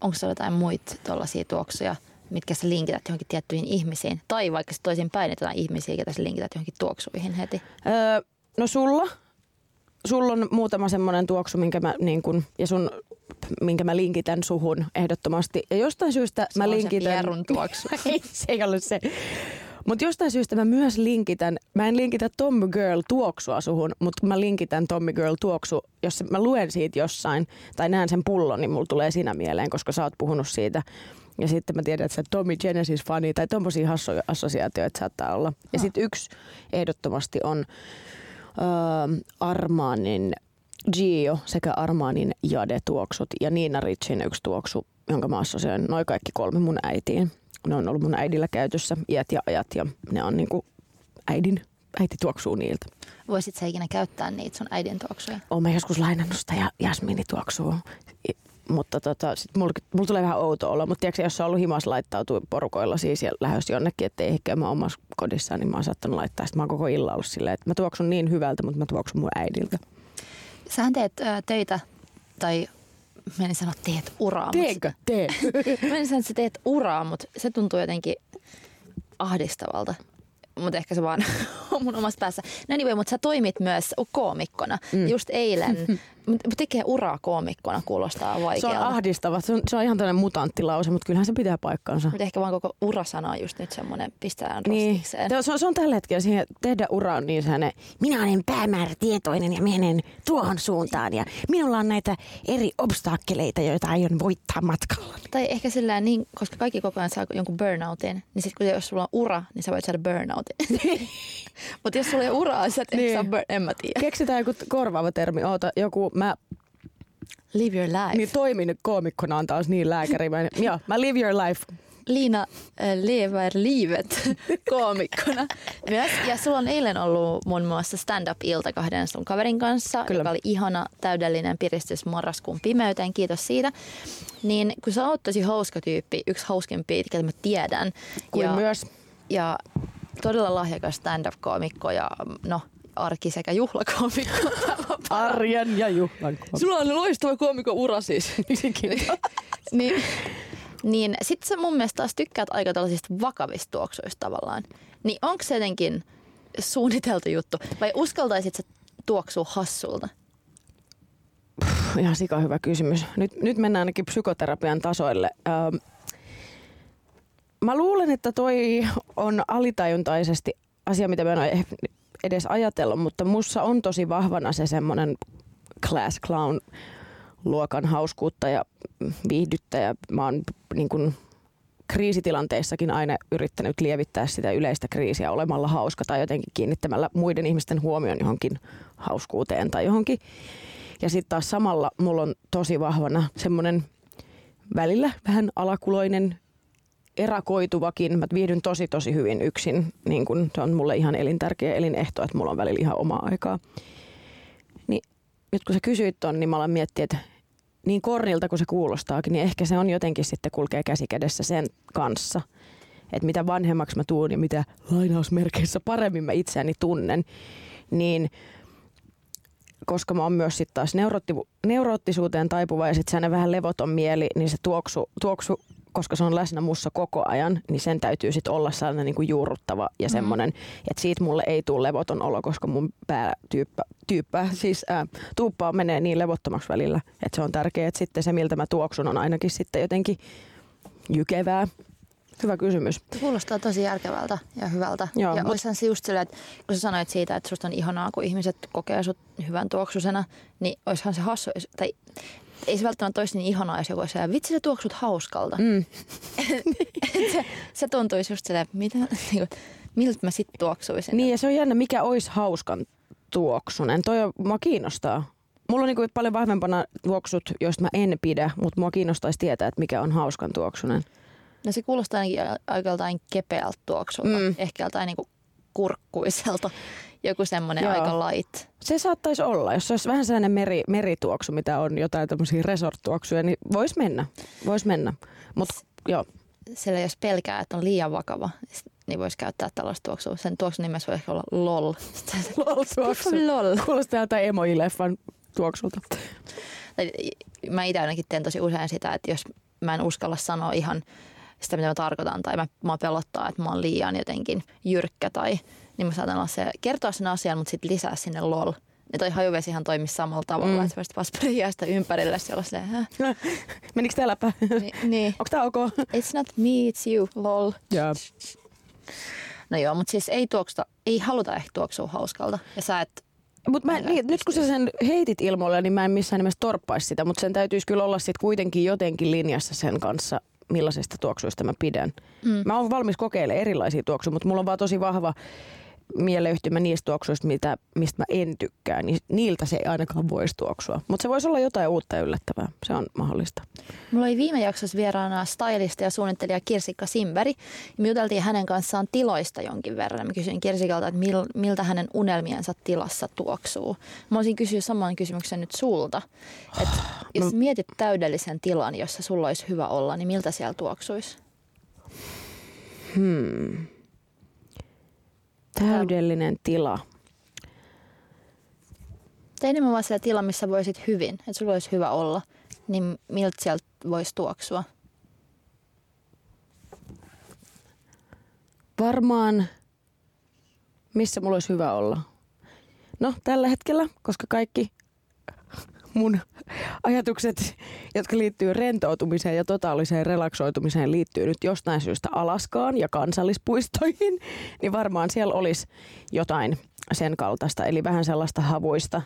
Onko se jotain muita tuollaisia tuoksuja, mitkä sä linkität johonkin tiettyihin ihmisiin? Tai vaikka toisin päin, että jotain ihmisiä, joita sä linkität johonkin tuoksuihin heti? Öö, no sulla sulla on muutama semmoinen tuoksu, minkä mä, niin kun, ja sun, minkä mä linkitän suhun ehdottomasti. Ja jostain syystä se mä linkitän... Se tuoksu. ei, se ei ole se. Mutta jostain syystä mä myös linkitän, mä en linkitä Tommy Girl tuoksua suhun, mutta mä linkitän Tommy Girl tuoksu, jos mä luen siitä jossain tai näen sen pullon, niin mulla tulee siinä mieleen, koska sä oot puhunut siitä. Ja sitten mä tiedän, että sä Tommy Genesis-fani tai tommosia hassoja assosiaatioita saattaa olla. Ja sitten yksi ehdottomasti on äh, Armanin Gio sekä Armanin Jade-tuoksut ja Niina Richin yksi tuoksu, jonka mä assosioin noin kaikki kolme mun äitiin. Ne on ollut mun äidillä käytössä iät ja ajat ja ne on niinku äidin, äiti tuoksuu niiltä. Voisit sä ikinä käyttää niitä sun äidin tuoksuja? Oon joskus lainannut sitä ja Jasmini tuoksuu mutta tota, sit mulla, mulla tulee vähän outo olla. Mutta tiedätkö, jos on ollut himas laittautua porukoilla siis ja lähes jonnekin, ettei ehkä mä omassa kodissaan, niin mä oon saattanut laittaa. Sitten mä oon koko illan ollut silleen, että mä tuoksun niin hyvältä, mutta mä tuoksun mun äidiltä. Sähän teet äh, töitä, tai menin sanoa teet uraa. Teekö? Tee. menin sanoa, että sä teet uraa, mutta se tuntuu jotenkin ahdistavalta mutta ehkä se vaan on mun omassa päässä. No anyway, mutta sä toimit myös koomikkona. Mm. Just eilen tekee uraa koomikkona kuulostaa vaikealta. Se on ahdistava. Se on, se on ihan tällainen mutanttilause, mutta kyllähän se pitää paikkansa. Mutta ehkä vaan koko urasana on just nyt semmoinen pistää niin. Se on, se on tällä hetkellä siihen tehdä ura on niin sellainen, minä olen päämäärätietoinen ja menen tuohon suuntaan ja minulla on näitä eri obstakkeleita, joita aion voittaa matkalla. Tai ehkä sillä niin, koska kaikki koko ajan saa jonkun burnoutin, niin sitten jos sulla on ura, niin sä voit saada burnoutin. Mutta jos sulla ei ole uraa, sä et niin. saa burn, en mä tiedä. Keksitään joku korvaava termi. Oota, joku mä Live your life. Niin toimin koomikkona on taas niin lääkäri. Mä, joo, mä live your life. Liina äh, lever livet koomikkona. Myös. Ja sulla on eilen ollut muun muassa stand-up-ilta kahden sun kaverin kanssa, Kyllä. joka oli ihana, täydellinen piristys marraskuun pimeyteen. Kiitos siitä. Niin kun sä oot tosi hauska tyyppi, yksi hauskimpia, ketä mä tiedän. Kuin ja, myös. Ja todella lahjakas stand-up-koomikko ja no, arki- sekä juhlakoomikko. Arjen ja juhlakoomikko. Sulla on loistava koomikko ura siis. niin, niin sit sä mun mielestä taas tykkäät aika tällaisista vakavista tuoksuista tavallaan. Niin onko se jotenkin suunniteltu juttu vai uskaltaisit sä tuoksua hassulta? ihan sika hyvä kysymys. Nyt, nyt mennään ainakin psykoterapian tasoille. Ähm, mä luulen, että toi on alitajuntaisesti asia, mitä mä en ole edes ajatellut, mutta mussa on tosi vahvana se semmoinen class clown luokan hauskuutta ja viihdyttäjä. Mä oon niin kuin kriisitilanteissakin aina yrittänyt lievittää sitä yleistä kriisiä olemalla hauska tai jotenkin kiinnittämällä muiden ihmisten huomion johonkin hauskuuteen tai johonkin. Ja sitten taas samalla mulla on tosi vahvana semmoinen välillä vähän alakuloinen erakoituvakin. Mä viihdyn tosi tosi hyvin yksin. Niin kun, se on mulle ihan elintärkeä elinehto, että mulla on välillä ihan omaa aikaa. Niin nyt kun sä kysyit ton, niin mä alan miettiä, että niin kornilta kuin se kuulostaakin, niin ehkä se on jotenkin sitten kulkee käsi kädessä sen kanssa. Että mitä vanhemmaksi mä tuun ja mitä lainausmerkeissä paremmin mä itseäni tunnen, niin koska mä oon myös sitten taas neurootti, neuroottisuuteen taipuva ja sitten vähän levoton mieli, niin se tuoksu, tuoksu koska se on läsnä mussa koko ajan, niin sen täytyy sitten olla sellainen niin kuin juurruttava ja mm. semmoinen, että siitä mulle ei tule levoton olo, koska mun pää tyyppä, tyyppä siis ää, tuuppaa menee niin levottomaksi välillä, että se on tärkeää, että sitten se miltä mä tuoksun on ainakin sitten jotenkin jykevää. Hyvä kysymys. Kuulostaa tosi järkevältä ja hyvältä. Joo, ja mut... olisihan se just silleen, että kun sä sanoit siitä, että susta on ihanaa, kun ihmiset kokee sut hyvän tuoksusena, niin olisihan se hassu, tai ei se välttämättä olisi niin ihanaa, jos joku olisi vitsi sä tuoksut hauskalta. Mm. se, se tuntuisi just silleen, mitä, niin miltä mä sitten tuoksuisin. Niin ja se on jännä, mikä olisi hauskan tuoksunen. Toi on, mua kiinnostaa. Mulla on niin paljon vahvempana tuoksut, joista mä en pidä, mutta mua kiinnostaisi tietää, että mikä on hauskan tuoksunen. No se kuulostaa ainakin aika jotain kepeältä tuoksulta. Mm. Ehkä jotain niin kurkkuiselta joku semmoinen aika light. Se saattaisi olla, jos se olisi vähän sellainen meri, merituoksu, mitä on jotain tämmöisiä resort-tuoksuja, niin voisi mennä. Vois mennä. Mut, S- joo. Sillä jos pelkää, että on liian vakava, niin voisi käyttää tällaista tuoksua. Sen tuoksun nimessä voi ehkä olla LOL. LOL-tuoksu. LOL. Kuulostaa jotain emoji-leffan tuoksulta. Mä itse ainakin teen tosi usein sitä, että jos mä en uskalla sanoa ihan sitä, mitä mä tarkoitan, tai mä, mä pelottaa, että mä oon liian jotenkin jyrkkä tai niin mä saatan olla se, kertoa sen asian, mutta sitten lisää sinne lol. Ja toi hajuvesihan toimii samalla tavalla, mm. että sä vasperi sitä ympärille se, Hä? Menikö tää läpä? Ni, niin. Onko tää ok? It's not me, it's you, lol. Yeah. No joo, mutta siis ei, tuoksuta, ei haluta ehkä tuoksua hauskalta. Ja sä et Mut mä, niin, nyt kun sä sen heitit ilmoille, niin mä en missään nimessä torppaisi sitä, mutta sen täytyisi kyllä olla sitten kuitenkin jotenkin linjassa sen kanssa, millaisista tuoksuista mä pidän. Mm. Mä oon valmis kokeilemaan erilaisia tuoksuja, mutta mulla on vaan tosi vahva mieleyhtymä niistä tuoksuista, mitä, mistä mä en tykkää, niin niiltä se ei ainakaan voisi tuoksua. Mutta se voisi olla jotain uutta ja yllättävää. Se on mahdollista. Mulla oli viime jaksossa vieraana stylista ja suunnittelija Kirsikka Simberi. Me juteltiin hänen kanssaan tiloista jonkin verran. Mä kysyin Kirsikalta, että mil, miltä hänen unelmiensa tilassa tuoksuu. Mä olisin kysyä saman kysymyksen nyt sulta. Että jos no. mietit täydellisen tilan, jossa sulla olisi hyvä olla, niin miltä siellä tuoksuisi? Hmm. Täydellinen tila. Tai enemmän vaan se tila, missä voisit hyvin, että sulla olisi hyvä olla, niin miltä sieltä voisi tuoksua? Varmaan, missä mulla olisi hyvä olla. No, tällä hetkellä, koska kaikki mun ajatukset, jotka liittyy rentoutumiseen ja totaaliseen relaksoitumiseen, liittyy nyt jostain syystä Alaskaan ja kansallispuistoihin, niin varmaan siellä olisi jotain sen kaltaista, eli vähän sellaista havuista,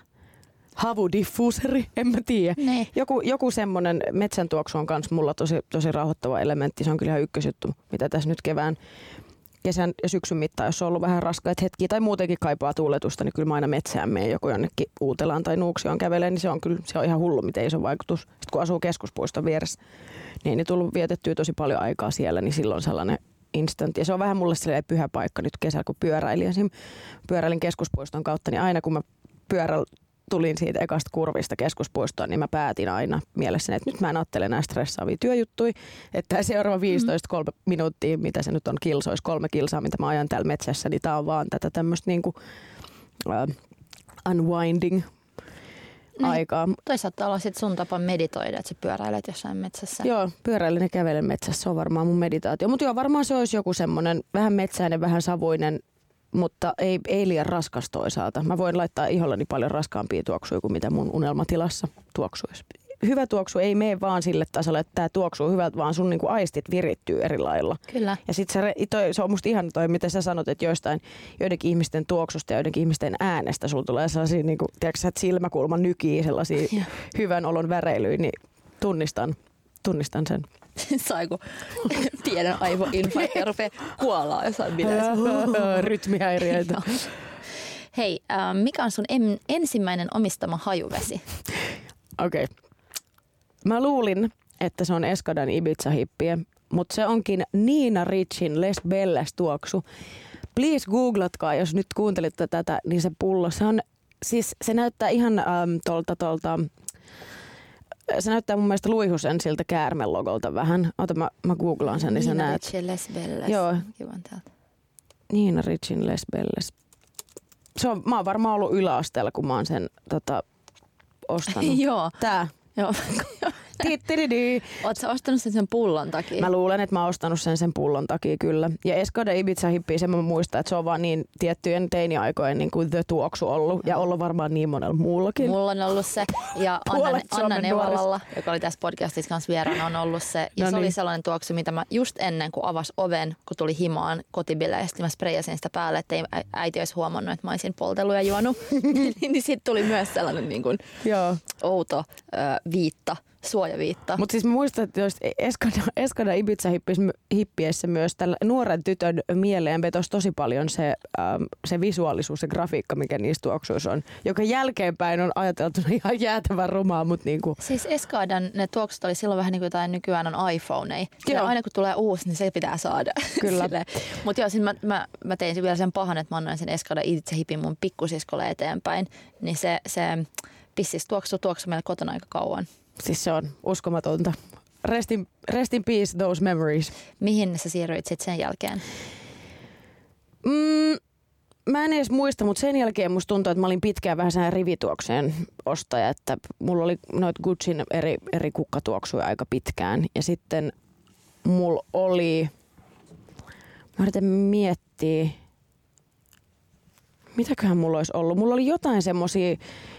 havudiffuseri, en mä tiedä. Joku, joku semmoinen metsäntuoksu on kanssa mulla tosi, tosi rauhoittava elementti. Se on kyllä ihan ykkösjuttu, mitä tässä nyt kevään kesän ja syksyn mittaan, jos on ollut vähän raskaita hetkiä tai muutenkin kaipaa tuuletusta, niin kyllä mä aina metsään menen joko jonnekin Uutelaan tai Nuuksioon kävelee, niin se on kyllä se on ihan hullu, miten iso vaikutus. Sitten kun asuu keskuspuiston vieressä, niin niin tullut vietettyä tosi paljon aikaa siellä, niin silloin sellainen instant. Ja se on vähän mulle sellainen pyhä paikka nyt kesällä, kun pyöräilin. Pyöräilin keskuspuiston kautta, niin aina kun mä pyörällä tulin siitä ekasta kurvista keskuspuistoon, niin mä päätin aina mielessäni, että nyt mä en ajattele enää stressaavia työjuttuja, että seuraava 15-3 mm. minuuttia, mitä se nyt on kilsois, kolme kilsaa, mitä mä ajan täällä metsässä, niin tää on vaan tätä tämmöistä niinku, uh, unwinding niin. aikaa. Toisaalta olla sit sun tapa meditoida, että sä pyöräilet jossain metsässä. Joo, pyöräilen ja kävelen metsässä, se on varmaan mun meditaatio. Mutta joo, varmaan se olisi joku semmoinen vähän metsäinen, vähän savuinen mutta ei, ei liian raskas toisaalta. Mä voin laittaa ihollani paljon raskaampia tuoksuja kuin mitä mun unelmatilassa tuoksuisi. Hyvä tuoksu ei mene vaan sille tasolle, että tämä tuoksuu hyvältä, vaan sun niinku aistit virittyy eri lailla. Kyllä. Ja sitten se, toi, se on musta ihan toi, mitä sä sanot, että joistain joidenkin ihmisten tuoksusta ja joidenkin ihmisten äänestä sulla tulee sellaisia, niinku, tiedätkö, että silmäkulma nykii sellaisia hyvän olon väreilyjä, niin tunnistan, tunnistan sen. Saiku pienen aivoinfarkti ja rupeaa kuolaa jossain bileissä. Rytmihäiriöitä. Hei, äh, mikä on sun en, ensimmäinen omistama hajuvesi? Okei. Okay. Mä luulin, että se on Eskadan Ibiza-hippiä, mutta se onkin Niina Richin Les Belles tuoksu. Please googlatkaa, jos nyt kuuntelitte tätä, niin se pullo, se on, siis se näyttää ihan ähm, tolta, tolta, se näyttää mun mielestä Luihusen siltä käärmelogolta vähän. Ota mä, mä googlaan sen, niin sä Nina näet. Ricci Les Belles. Joo. Kivan täältä. Niina Richin Les Belles. Se on, mä oon varmaan ollut yläasteella, kun mä oon sen tota, ostanut. Joo. Tää. Joo. Tittididi. Oot sä ostanut sen sen pullon takia? Mä luulen, että mä oon ostanut sen sen pullon takia kyllä. Ja Escada Ibiza hippiä, sen mä muistan, että se on vaan niin tiettyjen teiniaikojen niin kuin the tuoksu ollut. Ja ollut varmaan niin monella muullakin. Mulla on ollut se ja Anna, Anna Neuvolalla, joka oli tässä podcastissa kanssa vieraana, on ollut se. Ja No se oli niin. sellainen tuoksu, mitä mä just ennen kuin avasi oven, kun tuli himaan kotibileistä, niin mä sprejasin sitä päälle, että äiti olisi huomannut, että mä olisin poltellut ja juonut. niin sitten tuli myös sellainen niin kuin Joo. outo ö, viitta, suojaviitta. Mutta siis mä muistan, että jos Escada, Escada Ibiza hippies- hippiessä myös tällä nuoren tytön mieleen vetosi tosi paljon se, ähm, se visuaalisuus, se grafiikka, mikä niissä tuoksuissa on. Joka jälkeenpäin on ajateltu ihan jäätävän rumaa, mutta niinku, Siis Eskadan ne tuoksut oli silloin vähän niin kuin jotain nykyään on iPhone. Ja Joo. aina kun tulee uusi, niin se pitää saada. Kyllä. Mutta joo, siis mä, mä, mä, tein sen vielä sen pahan, että mä annoin sen Eskada itse hipin mun pikkusiskolle eteenpäin. Niin se, se pissis tuoksu tuoksu meillä kotona aika kauan. siis se on uskomatonta. Rest in, rest in peace those memories. Mihin sä siirryit sitten sen jälkeen? Mm, mä en edes muista, mutta sen jälkeen musta tuntuu, että mä olin pitkään vähän sellainen rivituokseen ostaja, että mulla oli noita Gucciin eri, eri kukkatuoksuja aika pitkään. Ja sitten mulla oli, mä yritän miettiä, mitäköhän mulla olisi ollut. Mulla oli jotain semmosia,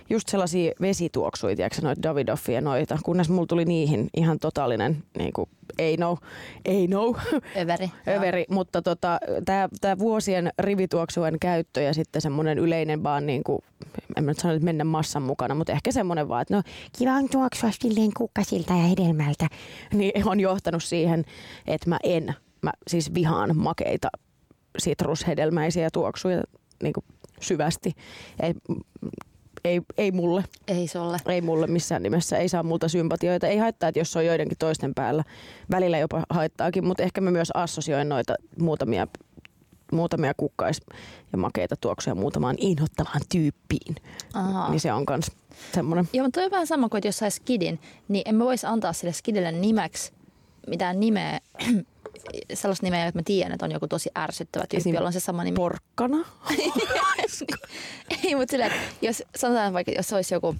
just sellaisia vesituoksuja, tiedätkö noita Davidoffia noita, kunnes mulla tuli niihin ihan totaalinen, niin kuin, ei no, ei no, Överi. överi, mutta tota, tämä tää vuosien rivituoksujen käyttö ja sitten semmoinen yleinen vaan niin kuin, en mä nyt sano, että mennä massan mukana, mutta ehkä semmoinen vaan, että no kiva on tuoksua silleen kukkasilta ja hedelmältä, niin on johtanut siihen, että mä en, mä siis vihaan makeita sitrushedelmäisiä tuoksuja niin kuin syvästi. Ei, ei, ei mulle, Ei sulle. ei mulle missään nimessä, ei saa multa sympatioita. Ei haittaa, että jos se on joidenkin toisten päällä, välillä jopa haittaakin, mutta ehkä mä myös assosioin noita muutamia, muutamia kukkais- ja makeita tuoksuja muutamaan inhottavaan tyyppiin. Aha. Niin se on kans semmoinen. Joo, mutta toi on vähän sama kuin, että jos sais skidin, niin emme voisi antaa sille skidille nimeksi mitään nimeä, sellaista nimeä, että mä tiedän, että on joku tosi ärsyttävä tyyppi, Esim. jolla on se sama nimi. Porkkana? Ei, mutta silleen, jos sanotaan vaikka, jos olisi joku,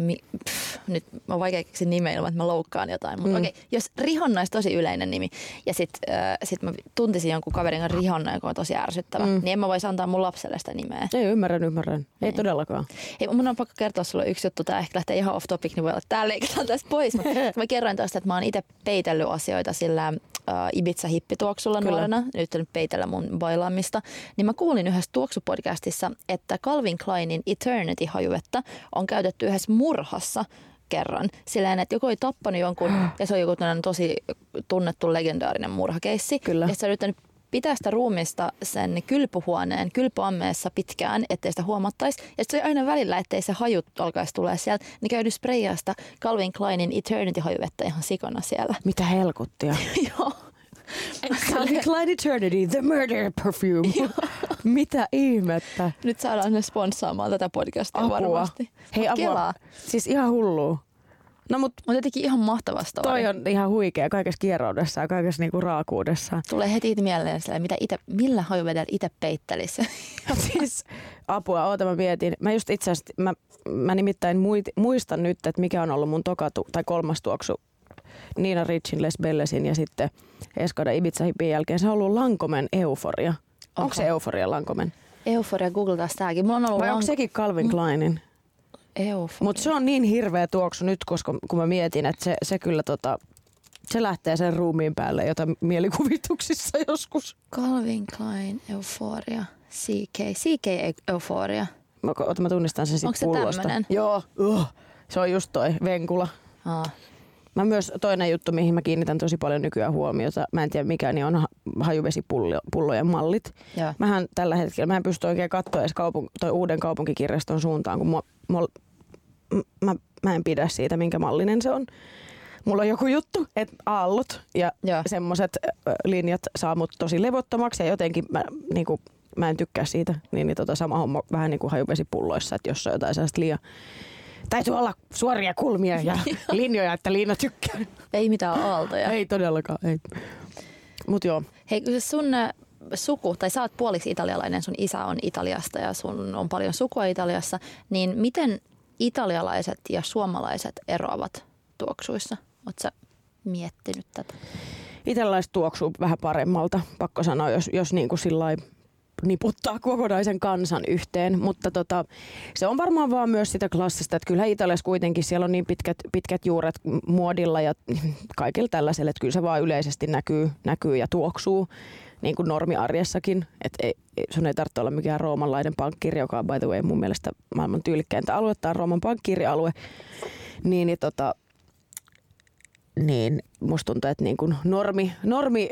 mi, pff, nyt on vaikea keksiä nimeä ilman, että mä loukkaan jotain, mutta Mm. okei, jos Rihonna olisi tosi yleinen nimi ja sitten äh, sit mä tuntisin jonkun kaverin kanssa Rihonna, joka on tosi ärsyttävä, Mm. niin en mä voisi antaa mun lapselle sitä nimeä. Ei, ymmärrän, ymmärrän. Ei Niin. todellakaan. Hei, mun on pakko kertoa sulle yksi juttu. Tämä ehkä lähtee ihan off topic, niin voi olla, että tää leikataan tästä pois. Mutta mä kerroin tästä, että mä oon itse peitellyt asioita sillä äh, Ibiza-hippituoksulla Kyllä. nuorena. Nyt nyt peitellä mun bailaamista. Niin mä kuulin yhdessä tuoksupodcastissa, että Calvin Kleinin Eternity-hajuvettä on käytetty yhdessä murhassa kerran. Silleen, että joku oli tappanut jonkun, ja se on joku tosi tunnettu legendaarinen murhakeissi. Kyllä. Ja se on yrittänyt pitää sitä ruumista sen kylpyhuoneen kylpyammeessa pitkään, ettei sitä huomattaisi. Ja se oli aina välillä, ettei se hajut alkaisi tulee sieltä, niin käynyt spreijaa sitä Calvin Kleinin Eternity-hajuvettä ihan sikona siellä. Mitä helkuttia? Joo. Calvin Klein Eternity, the murder perfume. Mitä ihmettä? Nyt saadaan ne sponssaamaan tätä podcastia Apua. varmasti. Hei, apua. Kelaa. Siis ihan hullu. No mut Mutta jotenkin ihan mahtava story. toi on ihan huikea kaikessa kierroudessa ja kaikessa niinku raakuudessa. Tulee heti mieleen, sillä, mitä ite, millä hajuvedellä itse peittelisi. siis apua, oota mä mietin. Mä just itse asiassa, mä, mä nimittäin muistan nyt, että mikä on ollut mun toka tu, tai kolmas tuoksu Niina Richin, Les Bellesin ja sitten Escada Ibiza Hippin jälkeen. Se on ollut Lankomen euforia. Onko se Euforia Lankomen? Euforia, googletaan sitäkin. Mulla on ollut Vai onko lang- sekin Calvin Kleinin? Euforia. Mutta se on niin hirveä tuoksu nyt, koska kun mä mietin, että se, se kyllä tota, se lähtee sen ruumiin päälle, jota mielikuvituksissa joskus. Calvin Klein, Euphoria, CK. CK Euphoria. Mä, ota, mä tunnistan sen Onko sit se tämmönen? Joo. Uh, se on just toi venkula. Aa. Mä myös toinen juttu, mihin mä kiinnitän tosi paljon nykyään huomiota, mä en tiedä mikä, niin on ha- hajuvesipullojen mallit. Joo. Mähän tällä hetkellä, mä en pysty oikein katsoa edes kaupunk- toi uuden kaupunkikirjaston suuntaan, kun mua, mua, mä, mä en pidä siitä, minkä mallinen se on. Mulla on joku juttu, että aallot ja Joo. semmoiset linjat saa mut tosi levottomaksi ja jotenkin mä, niinku, mä en tykkää siitä. Niin, niin tota sama homma vähän niin kuin hajuvesipulloissa, että jos on jotain sellaista liian... Täytyy olla suoria kulmia ja linjoja, että Liina tykkää. Ei mitään aaltoja. Ei todellakaan, ei. Mut joo, Hei, sun äh, suku, tai sä oot puoliksi italialainen, sun isä on Italiasta ja sun on paljon sukua Italiassa, niin miten italialaiset ja suomalaiset eroavat tuoksuissa? Oot sä miettinyt tätä? itselläistä tuoksuu vähän paremmalta, pakko sanoa, jos, jos niin kuin sillai niputtaa kokonaisen kansan yhteen, mutta tota, se on varmaan vaan myös sitä klassista, että kyllä Italiassa kuitenkin siellä on niin pitkät, pitkät juuret muodilla ja kaikilla tällaisella, että kyllä se vaan yleisesti näkyy, näkyy ja tuoksuu niin kuin normiarjessakin, että ei, sun ei tarvitse olla mikään roomanlainen pankkiri, joka on by the way mun mielestä maailman tyylikkäintä aluetta on Rooman pankkirialue, niin, niin tota, niin musta tuntuu, että niin kuin normi, normi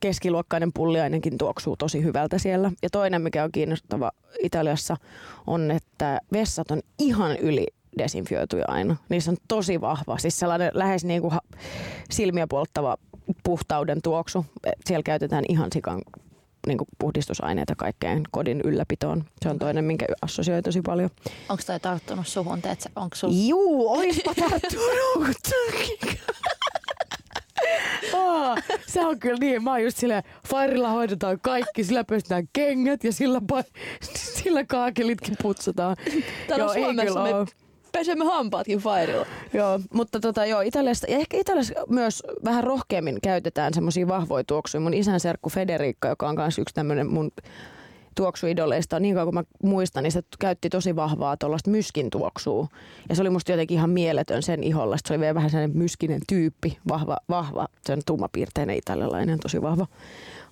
keskiluokkainen pulliainenkin tuoksuu tosi hyvältä siellä. Ja toinen, mikä on kiinnostava Italiassa, on, että vessat on ihan yli desinfioituja aina. Niissä on tosi vahva, siis sellainen lähes niin kuin silmiä polttava puhtauden tuoksu. Siellä käytetään ihan sikan niin kuin puhdistusaineita kaikkeen kodin ylläpitoon. Se on toinen, minkä assosioi tosi paljon. Onko toi tarttunut suhun? Onko sul... Juu, oispa tarttunut. Aa, se on kyllä niin. Mä oon just silleen, Fairilla hoidetaan kaikki, sillä pestetään kengät ja sillä, pa- sillä kaakelitkin putsataan. Täällä Joo, Suomessa me pesemme hampaatkin Fairilla. Joo, mutta tota, joo, Italiasta, ja ehkä Italiassa myös vähän rohkeammin käytetään semmoisia vahvoja tuoksuja. Mun isän serkku Federica, joka on myös yksi tämmöinen mun tuoksuidoleista, niin kauan kuin mä muistan, niin se käytti tosi vahvaa tuollaista myskin tuoksua. Ja se oli musta jotenkin ihan mieletön sen iholla. Sitten se oli vielä vähän sellainen myskinen tyyppi, vahva, vahva, se on tummapiirteinen italialainen, tosi vahva,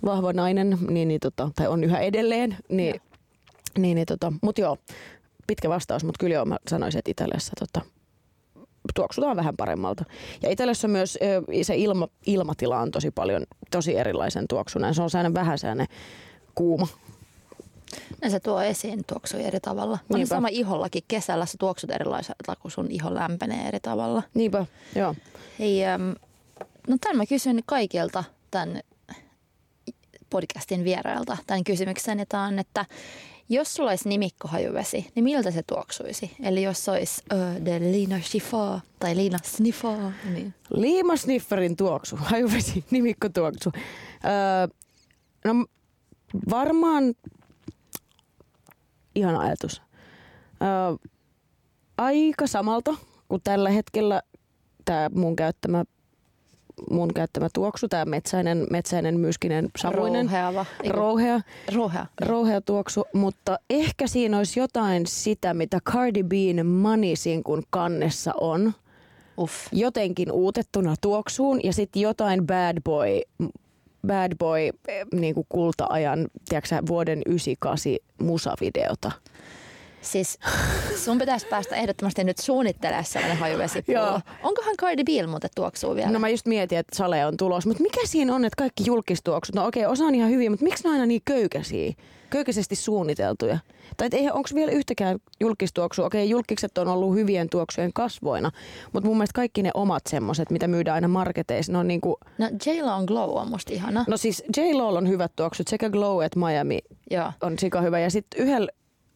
vahva nainen, niin, niin, tota, tai on yhä edelleen. Niin, niin, niin, tota, mutta joo, pitkä vastaus, mutta kyllä joo, mä sanoisin, että Italiassa tota, tuoksutaan vähän paremmalta. Ja Italiassa myös se ilma, ilmatila on tosi paljon, tosi erilaisen tuoksunen. Se on sellainen vähän sellainen kuuma. Ja se tuo esiin tuoksuja eri tavalla. On Niinpä. sama ihollakin. Kesällä sä tuoksut erilaiselta, kun sun iho lämpenee eri tavalla. Niinpä, joo. Hei, äm, no tämän mä kysyn kaikilta tämän podcastin vierailta tämän kysymyksen, että on, että jos sulla olisi nimikkohajuvesi, niin miltä se tuoksuisi? Eli jos se olisi uh, de Lina Schiffa tai Lina Sniffa, niin Liimasnifferin tuoksu, hajuvesi, nimikkotuoksu. Öö, no varmaan ihan ajatus. Öö, aika samalta kuin tällä hetkellä tämä mun käyttämä mun käyttämä tuoksu, tämä metsäinen, metsäinen, myskinen, savuinen, rouheava. Rouhea, rouhea. rouhea tuoksu, mutta ehkä siinä olisi jotain sitä, mitä Cardi B:n Moneysinkun kannessa on, Uff. jotenkin uutettuna tuoksuun ja sitten jotain bad boy, bad boy eh, niinku kulta-ajan, tiedätkö vuoden 98 musavideota. Siis sun pitäisi päästä ehdottomasti nyt suunnittelemaan sellainen hajuvesipullo. Joo. Onkohan Cardi B muuten tuoksuu vielä? No mä just mietin, että Sale on tulos, mutta mikä siinä on, että kaikki julkistuoksut, no okei, osa on ihan hyviä, mutta miksi ne on aina niin köykäisiä, köykäisesti suunniteltuja? Tai onko vielä yhtäkään julkistuoksua? Okei, julkikset on ollut hyvien tuoksujen kasvoina, mutta mun mielestä kaikki ne omat semmoset, mitä myydään aina marketeissa, ne on niinku, No J-Lo on Glow on musta ihana. no siis J-Lo on hyvät tuoksut, sekä Glow että Miami Joo. on sika hyvä. Ja sitten yhdellä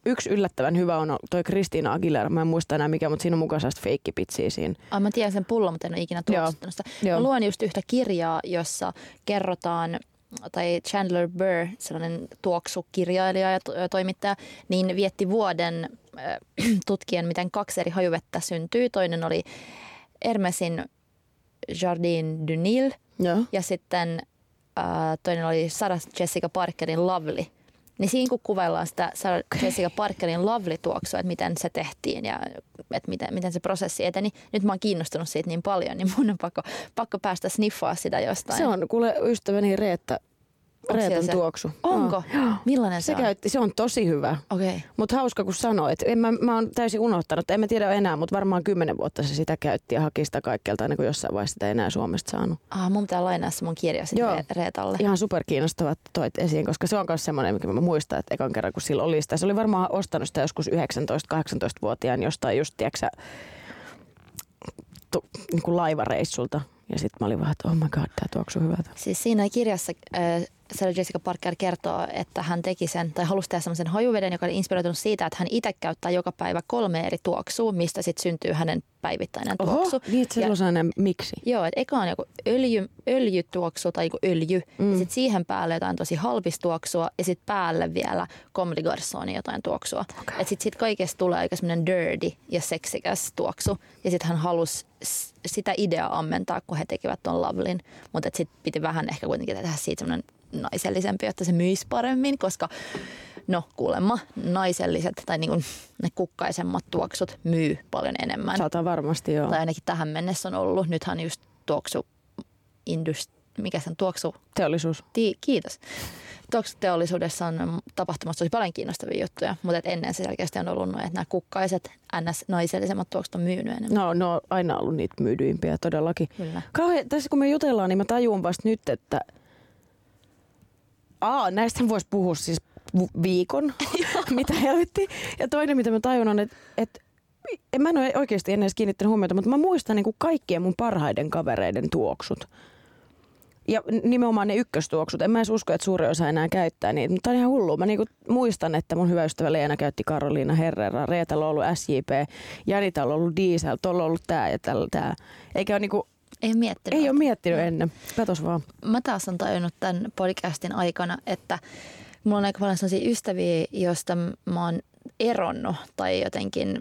yksi yllättävän hyvä on toi Christina Aguilera. Mä en muista enää mikä, mutta siinä on mukaan sellaista feikkipitsiä siinä. Ai, mä tiedän sen pullon, mutta en ole ikinä tuoksuttanut sitä. Mä luen just yhtä kirjaa, jossa kerrotaan, tai Chandler Burr, sellainen tuoksukirjailija ja to- ja toimittaja, niin vietti vuoden tutkien, miten kaksi eri hajuvettä syntyy. Toinen oli Hermesin Jardin du Nil Joo. ja sitten toinen oli Sarah Jessica Parkerin Lovely. Niin siinä kun kuvaillaan sitä Sarah Jessica Parkerin Lovely-tuoksua, että miten se tehtiin ja että miten, miten se prosessi eteni. Nyt mä oon kiinnostunut siitä niin paljon, niin mun on pakko, pakko päästä sniffaa sitä jostain. Se on kuule ystäväni Reetta, Reetan se? tuoksu. Onko? Joo. Millainen se, Se, on? käytti, se on tosi hyvä. Okei. Okay. Mutta hauska kun sanoit. En mä, mä oon täysin unohtanut. En mä tiedä enää, mutta varmaan kymmenen vuotta se sitä käytti ja haki sitä kaikkialta aina kun jossain vaiheessa sitä ei enää Suomesta saanut. Ah, mun pitää lainaa se mun kirja sitten. Re- Reetalle. Ihan superkiinnostavaa että toit esiin, koska se on myös semmoinen, mikä mä muistan, että ekan kerran kun sillä oli sitä. Se oli varmaan ostanut sitä joskus 19-18-vuotiaan jostain just, tiedätkö, tu, niin kuin laivareissulta. Ja sitten mä olin vaan, että oh my god, tää tuoksuu hyvältä. Siis siinä kirjassa äh, Sarah Jessica Parker kertoo, että hän teki sen, tai halusi tehdä semmoisen hajuveden, joka oli inspiroitunut siitä, että hän itse käyttää joka päivä kolme eri tuoksua, mistä sitten syntyy hänen päivittäinen tuoksu. Oho, niin, että sellainen miksi? Joo, että eka on joku öljy, öljytuoksu tai joku öljy, mm. ja sitten siihen päälle jotain tosi halpistuoksua, ja sitten päälle vielä Comme des Garçonin jotain tuoksua. Okay. Että sitten sit kaikesta tulee aika semmoinen dirty ja seksikäs tuoksu, ja sitten hän halusi sitä ideaa ammentaa, kun he tekivät ton Lovelin, mutta sitten piti vähän ehkä kuitenkin tehdä siitä semmoinen naisellisempi, jotta se myisi paremmin, koska no kuulemma naiselliset tai niinku ne kukkaisemmat tuoksut myy paljon enemmän Saatan varmasti joo. tai ainakin tähän mennessä on ollut. Nythän just tuoksu, indust, mikä sen tuoksu, Teollisuus. ti, kiitos. Tuoksuteollisuudessa on tapahtumassa tosi paljon kiinnostavia juttuja, mutta et ennen se selkeästi on ollut noin, että nämä kukkaiset NS-naisellisemmat tuoksut on myynyt enemmän. No, ne on aina ollut niitä myydyimpiä todellakin. Kyllä. Kauhean, tässä kun me jutellaan, niin mä tajun vasta nyt, että Aa, näistä voisi puhua siis viikon, mitä helvetti. Ja toinen, mitä mä tajun on, että, että en mä en ole oikeasti ennen edes kiinnittänyt huomiota, mutta mä muistan niin kuin kaikkien mun parhaiden kavereiden tuoksut. Ja nimenomaan ne ykköstuoksut. En mä edes usko, että suuri osa enää käyttää niitä. Mutta on ihan hullu. Mä niinku muistan, että mun hyvä ystävä Leena käytti Karoliina Herrera. Reetalla on ollut SJP. Janitalla on ollut Diesel. Tuolla on ollut tää ja tällä tää. Eikä ole niinku, Ei ole miettinyt. ei ole miettinyt ennen. Katos vaan. Mä taas on tajunnut tämän podcastin aikana, että mulla on aika paljon sellaisia ystäviä, joista mä oon eronnut tai jotenkin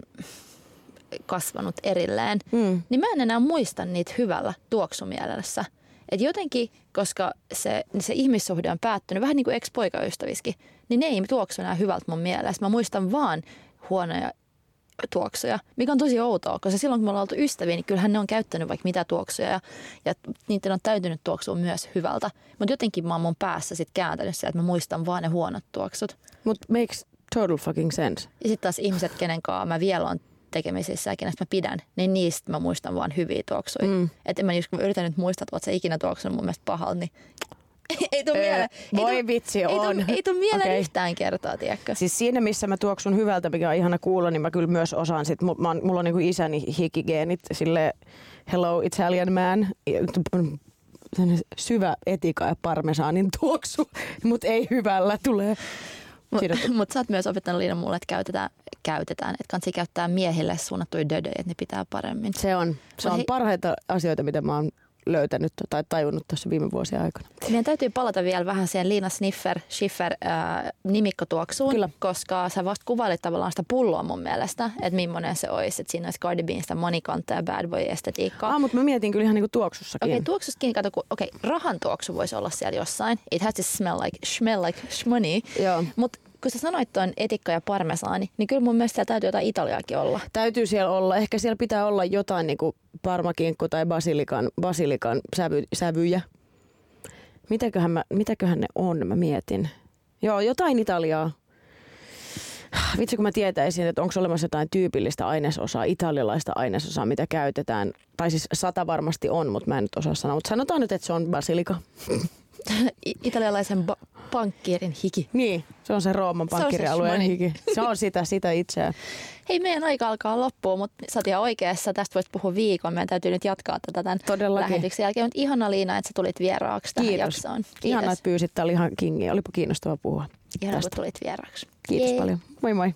kasvanut erilleen. Mm. niin mä en enää muista niitä hyvällä tuoksumielessä. Et jotenkin, koska se, se ihmissuhde on päättynyt, vähän niin kuin ex-poikaystäviskin, niin ne ei tuoksu enää hyvältä mun mielestä. Mä muistan vaan huonoja tuoksuja, mikä on tosi outoa, koska silloin kun me ollaan oltu ystäviä, niin kyllähän ne on käyttänyt vaikka mitä tuoksuja ja, ja niiden on täytynyt tuoksua myös hyvältä. Mutta jotenkin mä oon mun päässä sit kääntänyt se, että mä muistan vaan ne huonot tuoksut. Mut makes total fucking sense. Ja sitten taas ihmiset, kenen kanssa mä vielä on tekemisissä ja kenestä mä pidän, niin niistä mä muistan vaan hyviä tuoksuja. Mm. Että mä just kun mä yritän nyt muistaa, että oot sä ikinä tuoksunut mun mielestä pahalta, niin ei tuu mieleen. voi ei tuu, vitsi, ei on. Tuu, ei tuu mieleen okay. yhtään kertaa, tiedätkö? Siis siinä, missä mä tuoksun hyvältä, mikä on ihana kuulla, niin mä kyllä myös osaan sit. Mu- Mä oon, mulla on niinku isäni hikigeenit, sille hello Italian man. Syvä etika ja parmesaanin tuoksu, mutta ei hyvällä tulee. Mutta sä oot myös opettanut Liina mulle, että käytetään, käytetään että kansi käyttää miehille suunnattuja dödöjä, että ne pitää paremmin. Se on, se Mut on parhaita asioita, mitä mä oon löytänyt tai tajunnut tuossa viime vuosien aikana. Meidän täytyy palata vielä vähän siihen Liina Sniffer, Schiffer äh, nimikkotuoksuun, Kyllä. koska sä vasta kuvailit tavallaan sitä pulloa mun mielestä, että millainen se olisi, että siinä olisi Cardi B:n sitä monikanta ja bad boy estetiikkaa. Ah, mutta mä mietin kyllä ihan niinku tuoksussakin. Okei, okay, tuoksustakin kato, kun, okei, okay, rahan tuoksu voisi olla siellä jossain. It has to smell like, smell like money. Joo. Mutta kun sä sanoit tuon etikka ja parmesaani, niin kyllä mun mielestä siellä täytyy jotain Italiaakin olla. Täytyy siellä olla, ehkä siellä pitää olla jotain niinku parmakinkku tai basilikan, basilikan sävy, sävyjä. Mitäköhän, mä, mitäköhän ne on, mä mietin. Joo, jotain Italiaa. Vitsi, kun mä tietäisin, että onko olemassa jotain tyypillistä ainesosaa, italialaista ainesosaa, mitä käytetään. Tai siis sata varmasti on, mutta mä en nyt osaa sanoa. Mutta sanotaan nyt, että se on basilika. Italialaisen ba- pankkiirin hiki. Niin, se on se Rooman pankkirialueen hiki. Se on sitä, sitä itseään. Hei, meidän aika alkaa loppua, mutta sä oot ihan oikeassa. Tästä voisi puhua viikon. Meidän täytyy nyt jatkaa tätä tämän Todellakin. lähetyksen jälkeen. Mutta ihana Liina, että sä tulit vieraaksi tähän Kiitos. jaksoon. Kiitos. Ihana, että pyysit. Tämä oli ihan kingi. Olipa kiinnostava puhua Ihana, kun tulit vieraaksi. Kiitos Jee. paljon. Moi moi.